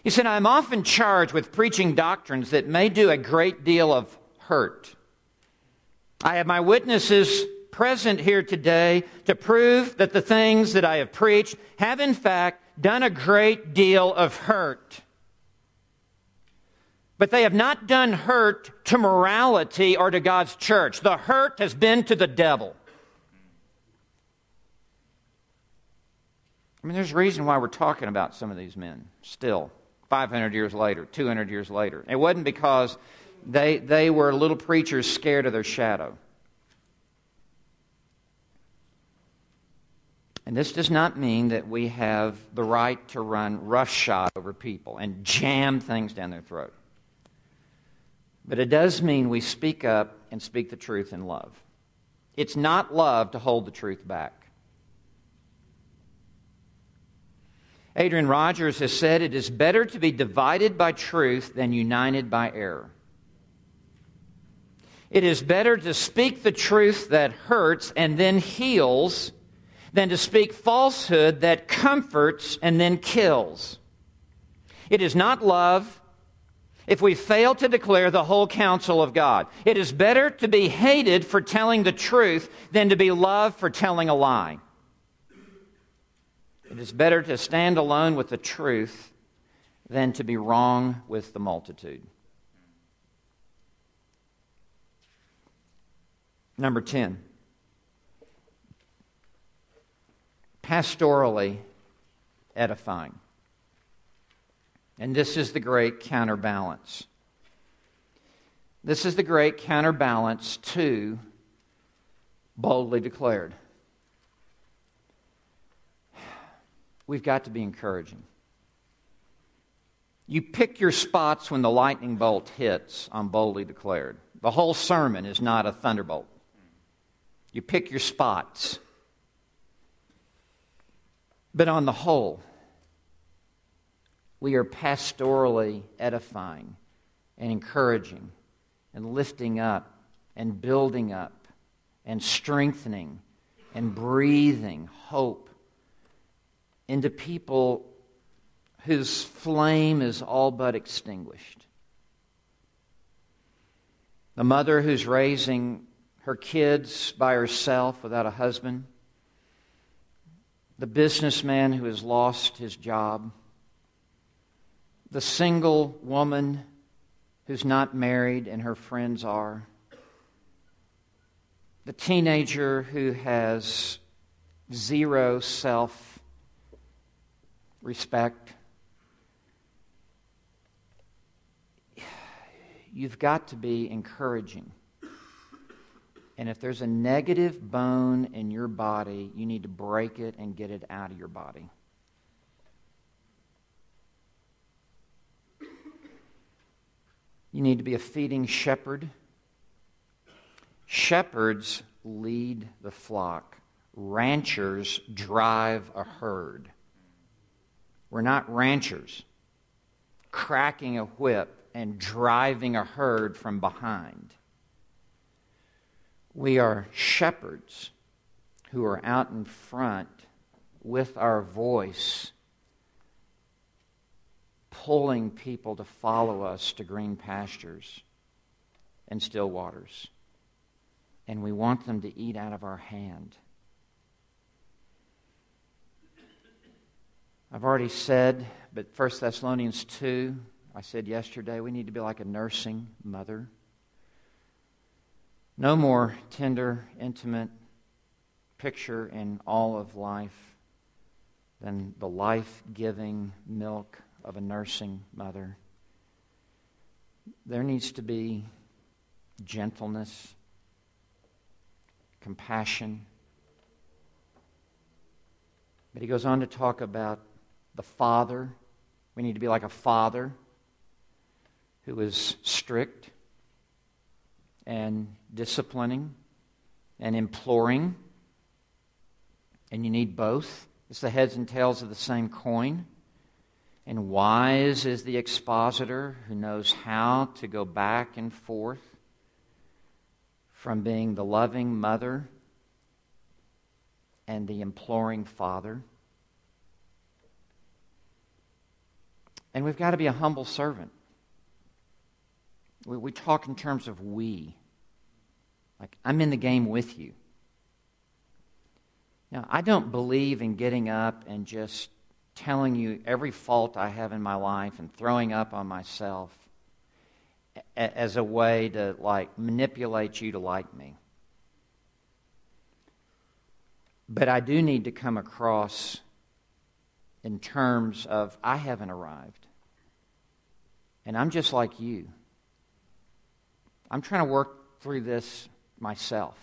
He said, I'm often charged with preaching doctrines that may do a great deal of hurt. I have my witnesses present here today to prove that the things that I have preached have, in fact, done a great deal of hurt. But they have not done hurt to morality or to God's church. The hurt has been to the devil. I mean, there's a reason why we're talking about some of these men still. 500 years later, 200 years later. It wasn't because they, they were little preachers scared of their shadow. And this does not mean that we have the right to run roughshod over people and jam things down their throat. But it does mean we speak up and speak the truth in love. It's not love to hold the truth back. Adrian Rogers has said it is better to be divided by truth than united by error. It is better to speak the truth that hurts and then heals than to speak falsehood that comforts and then kills. It is not love if we fail to declare the whole counsel of God. It is better to be hated for telling the truth than to be loved for telling a lie. It is better to stand alone with the truth than to be wrong with the multitude. Number 10. Pastorally edifying. And this is the great counterbalance. This is the great counterbalance to boldly declared. We've got to be encouraging. You pick your spots when the lightning bolt hits I'm boldly declared. The whole sermon is not a thunderbolt. You pick your spots. But on the whole, we are pastorally edifying and encouraging and lifting up and building up and strengthening and breathing hope into people whose flame is all but extinguished. The mother who's raising her kids by herself without a husband. The businessman who has lost his job. The single woman who's not married and her friends are. The teenager who has zero self respect. You've got to be encouraging. And if there's a negative bone in your body, you need to break it and get it out of your body. You need to be a feeding shepherd. Shepherds lead the flock, ranchers drive a herd. We're not ranchers cracking a whip and driving a herd from behind. We are shepherds who are out in front with our voice, pulling people to follow us to green pastures and still waters. And we want them to eat out of our hand. I've already said, but 1 Thessalonians 2, I said yesterday, we need to be like a nursing mother. No more tender, intimate picture in all of life than the life giving milk of a nursing mother. There needs to be gentleness, compassion. But he goes on to talk about the father. We need to be like a father who is strict and disciplining and imploring. And you need both. It's the heads and tails of the same coin. And wise is the expositor who knows how to go back and forth from being the loving mother and the imploring father. And we've got to be a humble servant. We, we talk in terms of we. Like, I'm in the game with you. Now, I don't believe in getting up and just telling you every fault I have in my life and throwing up on myself as a way to like manipulate you to like me. But I do need to come across in terms of I haven't arrived. And I'm just like you. I'm trying to work through this myself.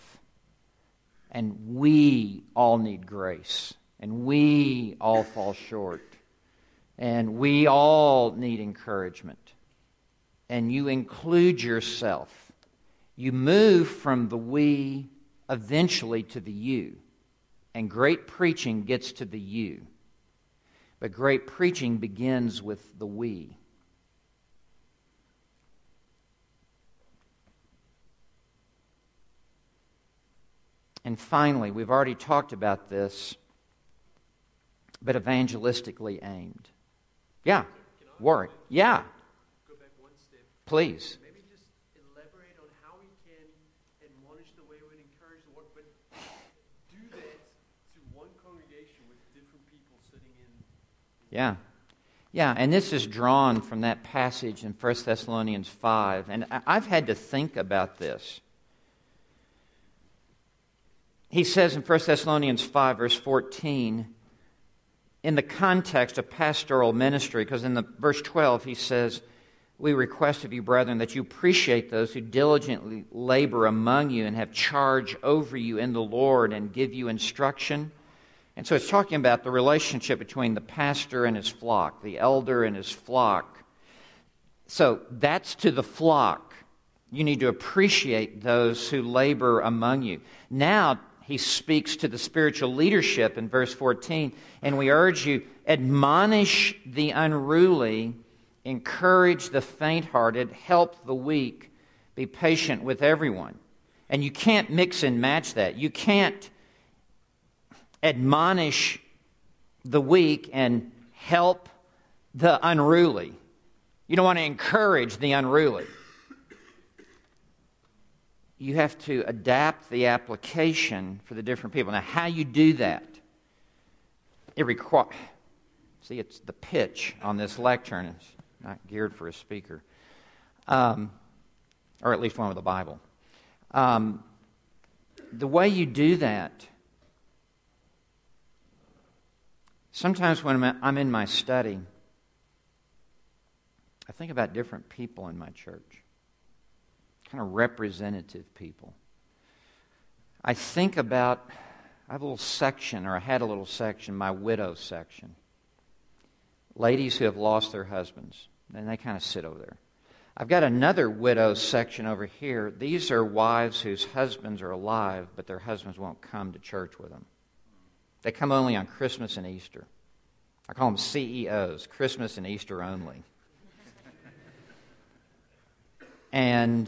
And we all need grace. And we all fall short. And we all need encouragement. And you include yourself. You move from the we eventually to the you. And great preaching gets to the you. But great preaching begins with the we. And finally, we've already talked about this, but evangelistically aimed. Yeah, work. Yeah. Please. Yeah. Yeah, and this is drawn from that passage in 1 Thessalonians 5. And I've had to think about this he says in 1 Thessalonians 5, verse 14, in the context of pastoral ministry, because in the verse 12 he says, We request of you, brethren, that you appreciate those who diligently labor among you and have charge over you in the Lord and give you instruction. And so it's talking about the relationship between the pastor and his flock, the elder and his flock. So that's to the flock. You need to appreciate those who labor among you. Now, he speaks to the spiritual leadership in verse 14. And we urge you, admonish the unruly, encourage the faint hearted, help the weak, be patient with everyone. And you can't mix and match that. You can't admonish the weak and help the unruly. You don't want to encourage the unruly you have to adapt the application for the different people. Now, how you do that, it requires. See, it's the pitch on this lectern It's not geared for a speaker, um, or at least one with a Bible. Um, the way you do that, sometimes when I'm in my study, I think about different people in my church. kind of representative people. I think about, I have a little section, or I had a little section, my widow section. Ladies who have lost their husbands, and they kind of sit over there. I've got another widow section over here. These are wives whose husbands are alive, but their husbands won't come to church with them. They come only on Christmas and Easter. I call them CEOs, Christmas and Easter only. and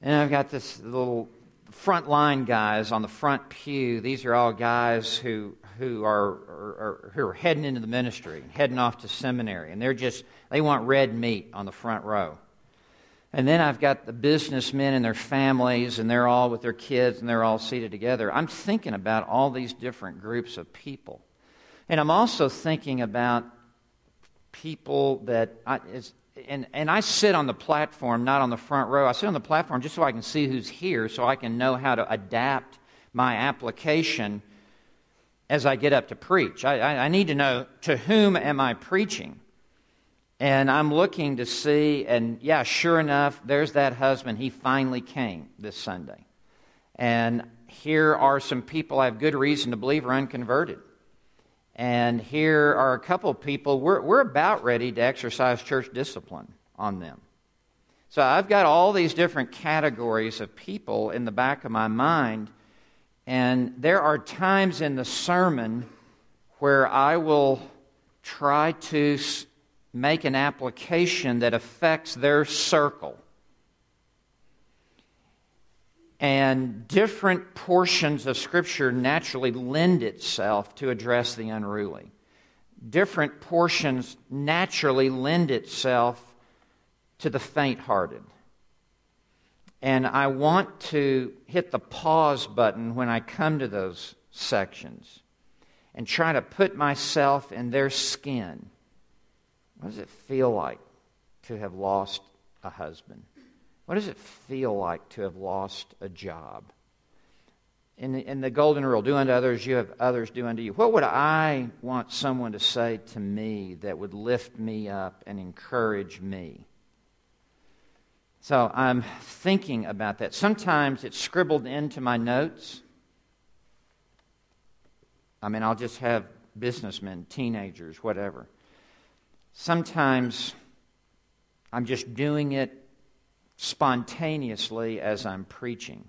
and I've got this little front line guys on the front pew. These are all guys who who are, are, who are heading into the ministry, heading off to seminary, and they're just they want red meat on the front row. And then I've got the businessmen and their families, and they're all with their kids, and they're all seated together. I'm thinking about all these different groups of people. And I'm also thinking about people that, I, and, and I sit on the platform, not on the front row. I sit on the platform just so I can see who's here, so I can know how to adapt my application as I get up to preach. I, I, I need to know to whom am I preaching? And I'm looking to see, and yeah, sure enough, there's that husband. He finally came this Sunday. And here are some people I have good reason to believe are unconverted. And here are a couple of people, we're, we're about ready to exercise church discipline on them. So I've got all these different categories of people in the back of my mind. And there are times in the sermon where I will try to make an application that affects their circle. And different portions of Scripture naturally lend itself to address the unruly. Different portions naturally lend itself to the faint hearted. And I want to hit the pause button when I come to those sections and try to put myself in their skin what does it feel like to have lost a husband? What does it feel like to have lost a job? In the, in the golden rule, do unto others, you have others do unto you. What would I want someone to say to me that would lift me up and encourage me? So I'm thinking about that. Sometimes it's scribbled into my notes. I mean, I'll just have businessmen, teenagers, whatever. Sometimes I'm just doing it spontaneously as I'm preaching.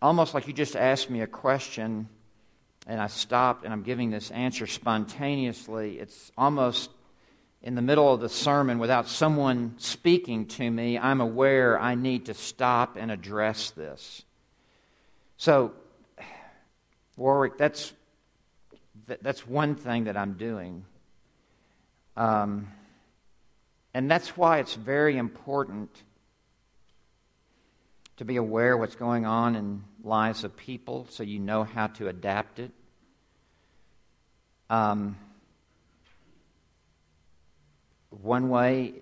Almost like you just asked me a question and I stopped and I'm giving this answer spontaneously. It's almost in the middle of the sermon without someone speaking to me. I'm aware I need to stop and address this. So, Warwick, that's that's one thing that I'm doing. Um, and that's why it's very important to be aware what's going on in lives of people so you know how to adapt it. Um, one way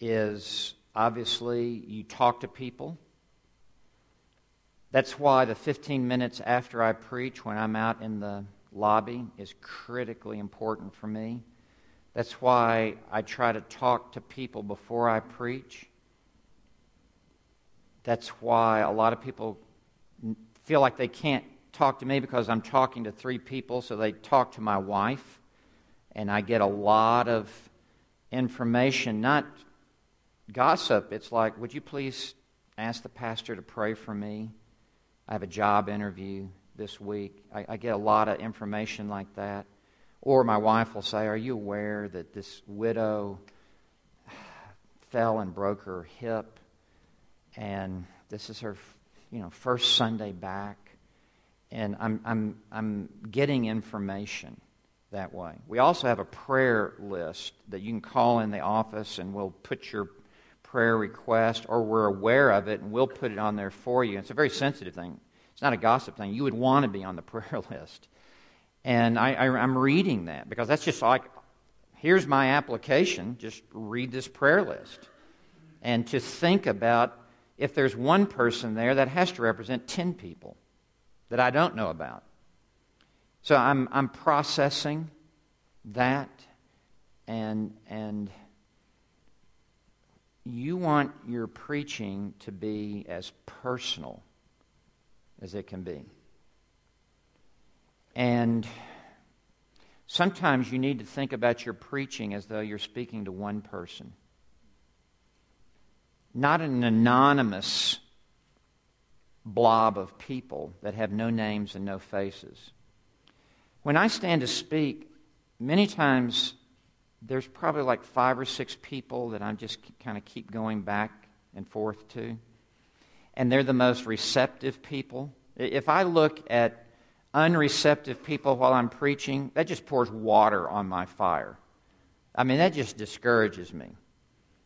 is obviously you talk to people. That's why the 15 minutes after I preach, when I'm out in the lobby is critically important for me. That's why I try to talk to people before I preach. That's why a lot of people feel like they can't talk to me because I'm talking to three people, so they talk to my wife, and I get a lot of information, not gossip. It's like, would you please ask the pastor to pray for me? I have a job interview this week. I, I, get a lot of information like that. Or my wife will say, Are you aware that this widow fell and broke her hip? And this is her you know, first Sunday back. And I'm, I'm, I'm getting information that way. We also have a prayer list that you can call in the office and we'll put your prayer request or we're aware of it and we'll put it on there for you. It's a very sensitive thing. It's not a gossip thing. You would want to be on the prayer list. And I, I'm reading that because that's just like, here's my application. Just read this prayer list. And to think about if there's one person there that has to represent 10 people that I don't know about. So I'm, I'm processing that and, and you want your preaching to be as personal as it can be. And sometimes you need to think about your preaching as though you're speaking to one person, not an anonymous blob of people that have no names and no faces. When I stand to speak, many times there's probably like five or six people that I just kind of keep going back and forth to. And they're the most receptive people. If I look at unreceptive people while I'm preaching, that just pours water on my fire. I mean, that just discourages me.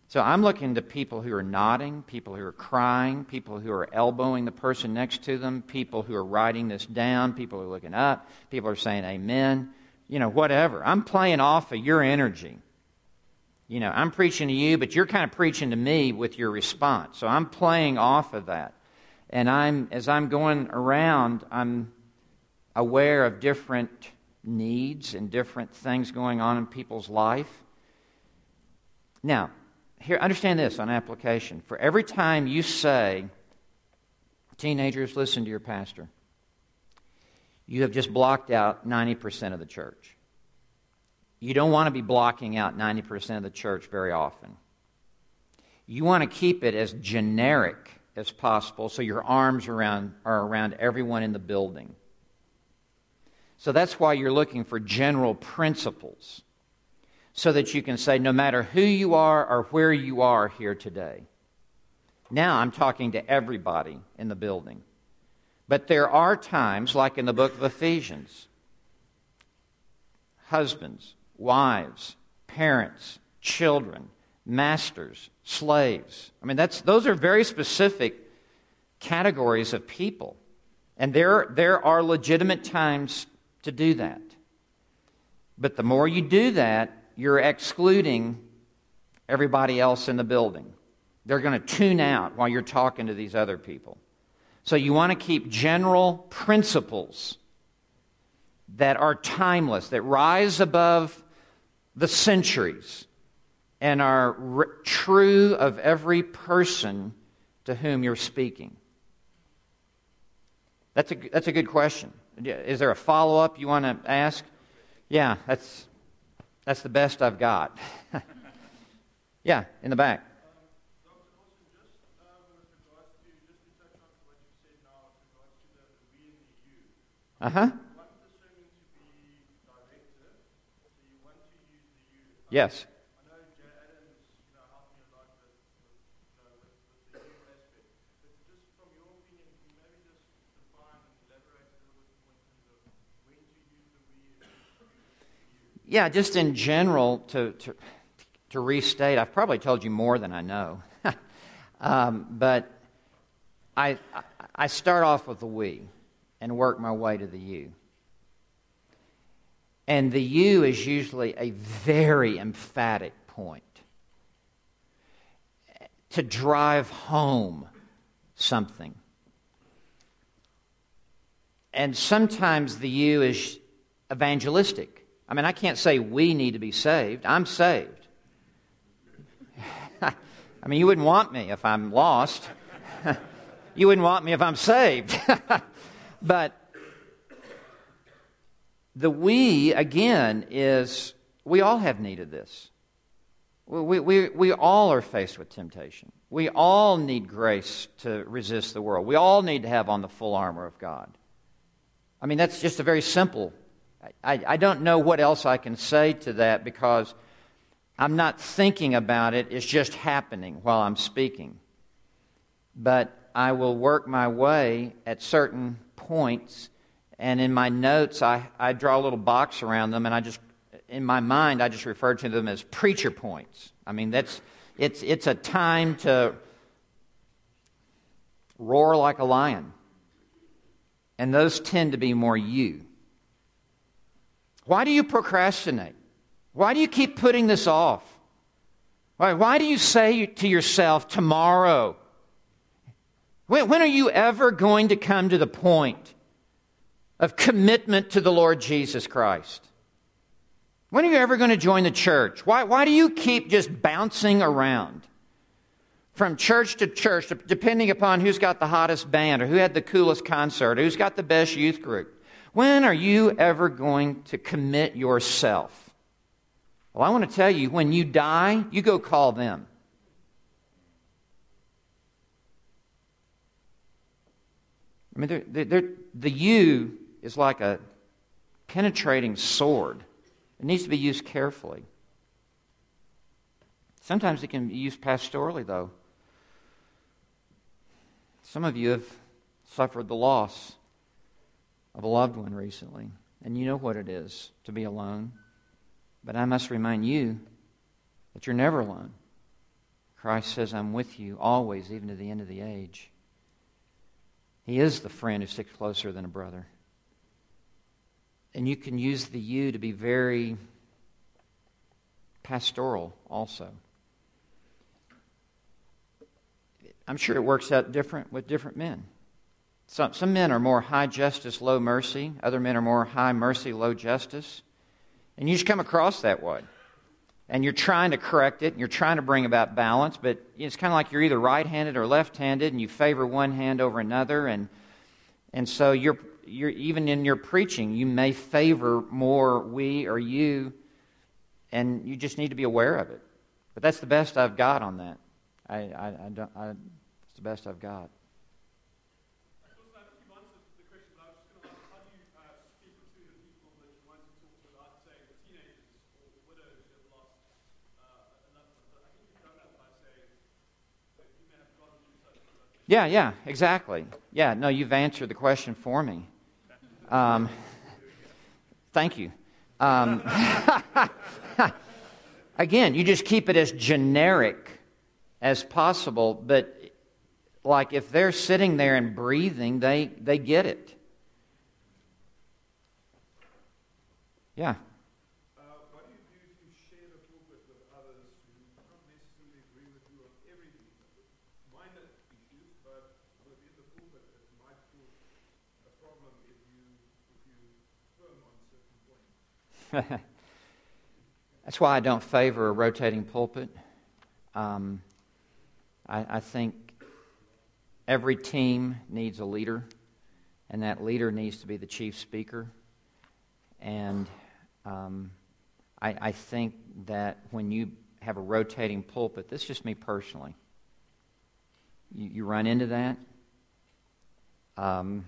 So I'm looking to people who are nodding, people who are crying, people who are elbowing the person next to them, people who are writing this down, people who are looking up, people are saying amen, you know, whatever. I'm playing off of your energy. You know, I'm preaching to you, but you're kind of preaching to me with your response. So I'm playing off of that. And I'm as I'm going around, I'm aware of different needs and different things going on in people's life. Now, here, understand this on application. For every time you say, teenagers, listen to your pastor, you have just blocked out 90% of the church. You don't want to be blocking out 90% of the church very often. You want to keep it as generic as possible so your arms around, are around everyone in the building. So that's why you're looking for general principles so that you can say, no matter who you are or where you are here today. Now I'm talking to everybody in the building. But there are times, like in the book of Ephesians, husbands, wives, parents, children, masters, slaves. I mean, that's, those are very specific categories of people. And there, there are legitimate times to do that. But the more you do that, you're excluding everybody else in the building. They're going to tune out while you're talking to these other people. So you want to keep general principles that are timeless, that rise above the centuries, and are r- true of every person to whom you're speaking. That's a, that's a good question. Is there a follow up you want to ask? Yeah, that's that's the best I've got. yeah, in the back. Uh huh. Yes. Yeah, just in general, to, to, to restate, I've probably told you more than I know. um, but I, I start off with the we and work my way to the you. And the you is usually a very emphatic point to drive home something. And sometimes the you is evangelistic. I mean, I can't say we need to be saved. I'm saved. I mean, you wouldn't want me if I'm lost. you wouldn't want me if I'm saved. but the we, again, is we all have need of this. We, we, we all are faced with temptation. We all need grace to resist the world. We all need to have on the full armor of God. I mean, that's just a very simple I, I don't know what else I can say to that because I'm not thinking about it. It's just happening while I'm speaking. But I will work my way at certain points, and in my notes, I, I draw a little box around them, and I just, in my mind, I just refer to them as preacher points. I mean, that's, it's, it's a time to roar like a lion. And those tend to be more you. Why do you procrastinate? Why do you keep putting this off? Why, why do you say to yourself, tomorrow? When, when are you ever going to come to the point of commitment to the Lord Jesus Christ? When are you ever going to join the church? Why, why do you keep just bouncing around? from church to church, depending upon who's got the hottest band or who had the coolest concert, or who's got the best youth group. When are you ever going to commit yourself? Well, I want to tell you, when you die, you go call them. I mean, they're, they're, the you is like a penetrating sword. It needs to be used carefully. Sometimes it can be used pastorally, though. Some of you have suffered the loss of a loved one recently, and you know what it is to be alone. But I must remind you that you're never alone. Christ says, I'm with you always, even to the end of the age. He is the friend who sticks closer than a brother. And you can use the you to be very pastoral also. I'm sure it works out different with different men. Some, some men are more high justice, low mercy. Other men are more high mercy, low justice. And you just come across that way. And you're trying to correct it, and you're trying to bring about balance, but it's kind of like you're either right handed or left handed, and you favor one hand over another. And, and so you're, you're, even in your preaching, you may favor more we or you, and you just need to be aware of it. But that's the best I've got on that. I, I, I don't, I, it's the best I've got. Yeah, yeah, exactly. Yeah, no, you've answered the question for me. Um, thank you. Um, again, you just keep it as generic as possible, but like if they're sitting there and breathing, they, they get it. Yeah. That's why I don't favor a rotating pulpit. Um, I, I think every team needs a leader, and that leader needs to be the chief speaker. And um, I, I, think that when you have a rotating pulpit, this is just me personally, you, you run into that. Um,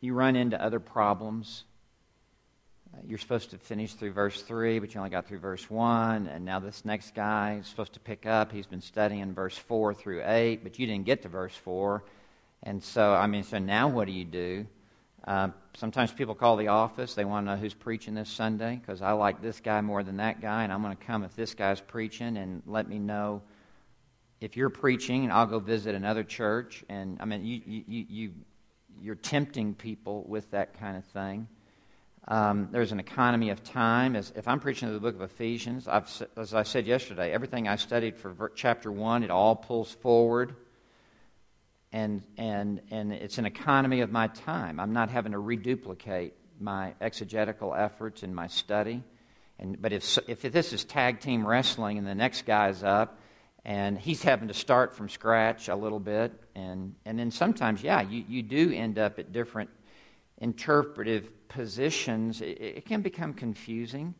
you run into other problems you're supposed to finish through verse 3, but you only got through verse 1. And now this next guy is supposed to pick up. He's been studying verse 4 through 8, but you didn't get to verse 4. And so, I mean, so now what do you do? Uh, sometimes people call the office. They want to know who's preaching this Sunday because I like this guy more than that guy, and I'm going to come if this guy's preaching and let me know if you're preaching, and I'll go visit another church. And I mean, you, you, you, you're tempting people with that kind of thing. Um, there's an economy of time. As, if I'm preaching the book of Ephesians, I've, as I said yesterday, everything I studied for chapter 1, it all pulls forward. And, and, and it's an economy of my time. I'm not having to reduplicate my exegetical efforts in my study. And, but if, if this is tag team wrestling and the next guy's up, and he's having to start from scratch a little bit, and, and then sometimes, yeah, you, you do end up at different interpretive positions, it, it can become confusing.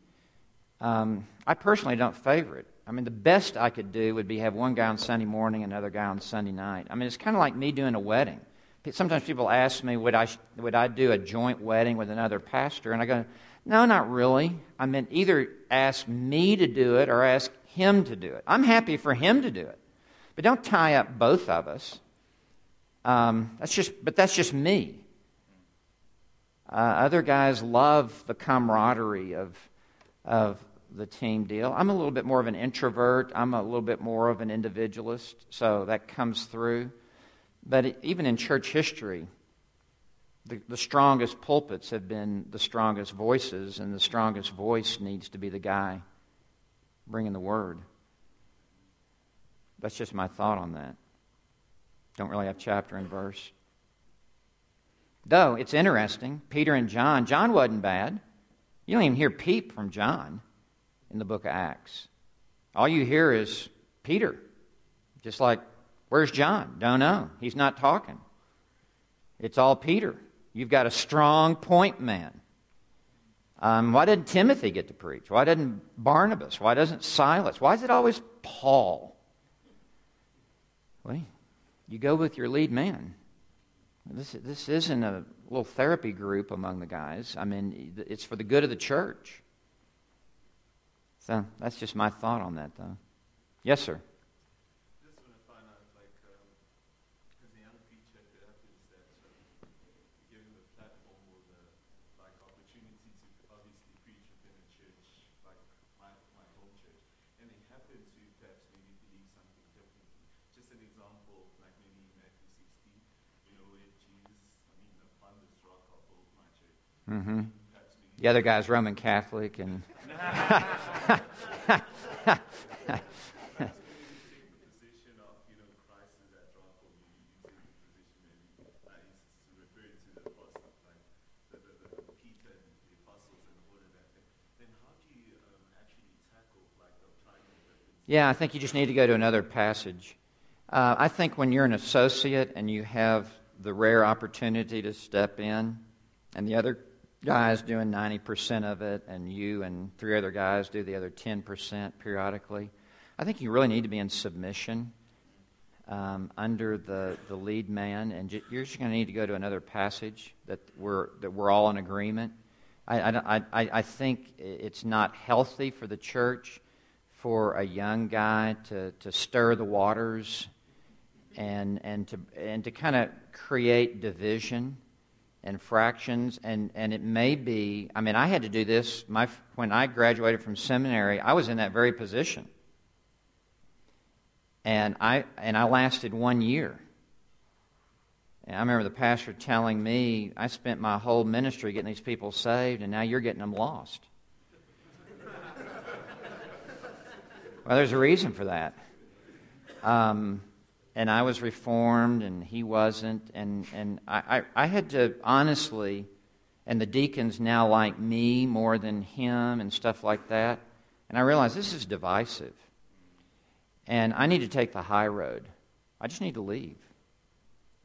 Um, I personally don't favor it. I mean, the best I could do would be have one guy on Sunday morning, another guy on Sunday night. I mean, it's kind of like me doing a wedding. Sometimes people ask me, would I, would I do a joint wedding with another pastor? And I go, no, not really. I mean, either ask me to do it or ask him to do it. I'm happy for him to do it. But don't tie up both of us. Um, that's just, but that's just me. Uh, other guys love the camaraderie of, of the team deal. I'm a little bit more of an introvert. I'm a little bit more of an individualist, so that comes through. But even in church history, the, the strongest pulpits have been the strongest voices, and the strongest voice needs to be the guy bringing the word. That's just my thought on that. Don't really have chapter and verse. Though it's interesting, Peter and John, John wasn't bad. You don't even hear peep from John in the book of Acts. All you hear is Peter. Just like, where's John? Don't know. He's not talking. It's all Peter. You've got a strong point man. Um, why didn't Timothy get to preach? Why didn't Barnabas? Why doesn't Silas? Why is it always Paul? Well, you go with your lead man. This, this isn't a little therapy group among the guys. I mean, it's for the good of the church. So that's just my thought on that, though. Yes, sir. The other guy's Roman Catholic, and. Yeah, I think you just need to go to another passage. Uh, I think when you're an associate and you have the rare opportunity to step in, and the other guys doing 90% of it, and you and three other guys do the other 10% periodically. I think you really need to be in submission um, under the, the lead man, and you're just going to need to go to another passage that we're, that we're all in agreement. I, I, I, I think it's not healthy for the church for a young guy to, to stir the waters and, and to, and to kind of create division and fractions and, and it may be i mean i had to do this my, when i graduated from seminary i was in that very position. And i and i lasted one year. And i remember the pastor telling me i spent my whole ministry getting these people saved and now you're getting them lost. Well there's a reason for that. Um, and I was reformed and he wasn't. And, and I, I, I, had to honestly, and the deacons now like me more than him and stuff like that. And I realized this is divisive. And I need to take the high road. I just need to leave.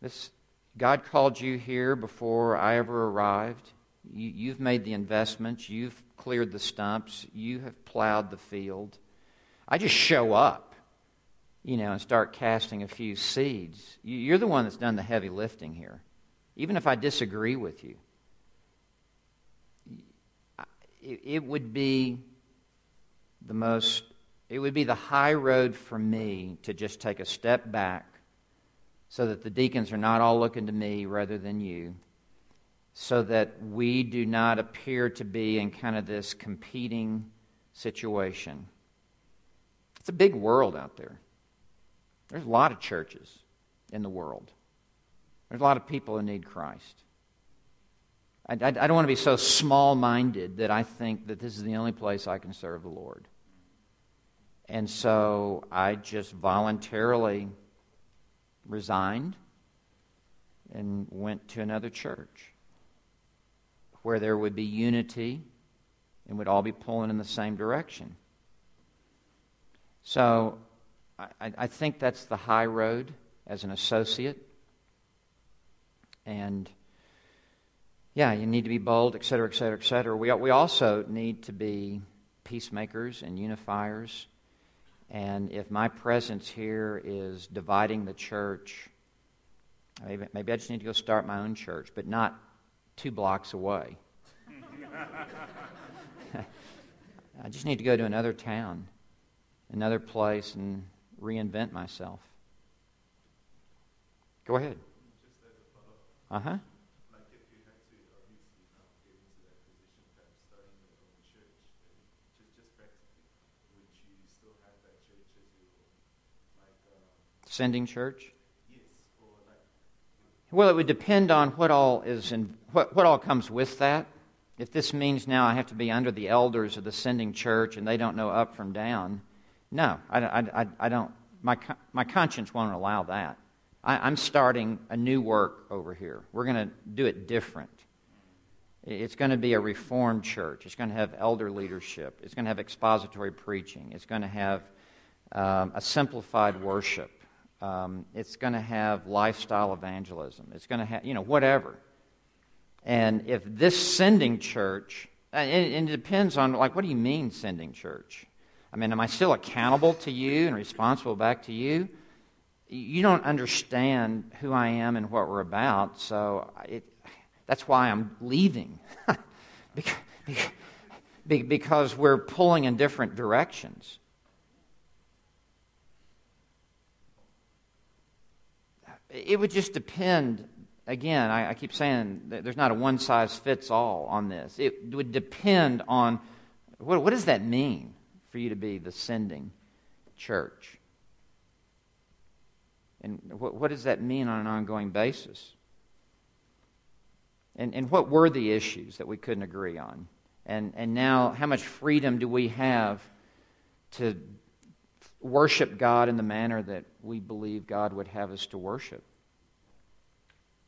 This, God called you here before I ever arrived. You, you've made the investments, you've cleared the stumps, you have plowed the field. I just show up you know, and start casting a few seeds. You're the one that's done the heavy lifting here. Even if I disagree with you, it would be the most, it would be the high road for me to just take a step back so that the deacons are not all looking to me rather than you, so that we do not appear to be in kind of this competing situation. It's a big world out there. There's a lot of churches in the world. There's a lot of people who need Christ. I, I, I don't want to be so small minded that I think that this is the only place I can serve the Lord. And so I just voluntarily resigned and went to another church where there would be unity and we'd all be pulling in the same direction. So I, I think that's the high road as an associate. And yeah, you need to be bold, et cetera, et cetera, et cetera. We, we also need to be peacemakers and unifiers. And if my presence here is dividing the church, maybe, maybe I just need to go start my own church, but not two blocks away. I just need to go to another town, another place, and reinvent myself. Go ahead. Uh huh. Sending church? Well, it would depend on what all is in, what, what all comes with that. If this means now I have to be under the elders of the sending church and they don't know up from down, no, I, I, I don't. My, my conscience won't allow that. I, I'm starting a new work over here. We're going to do it different. It's going to be a reformed church. It's going to have elder leadership. It's going to have expository preaching. It's going to have um, a simplified worship. Um, it's going to have lifestyle evangelism. It's going to have, you know, whatever. And if this sending church, and it depends on, like, what do you mean sending church? I mean, am I still accountable to you and responsible back to you? You don't understand who I am and what we're about, so it, that's why I'm leaving. because we're pulling in different directions. It would just depend. Again, I, keep saying there's not a one size fits all on this. It would depend on what, what does that mean? For you to be the sending church. And what, what does that mean on an ongoing basis? And, and what were the issues that we couldn't agree on? And, and now, how much freedom do we have to worship God in the manner that we believe God would have us to worship?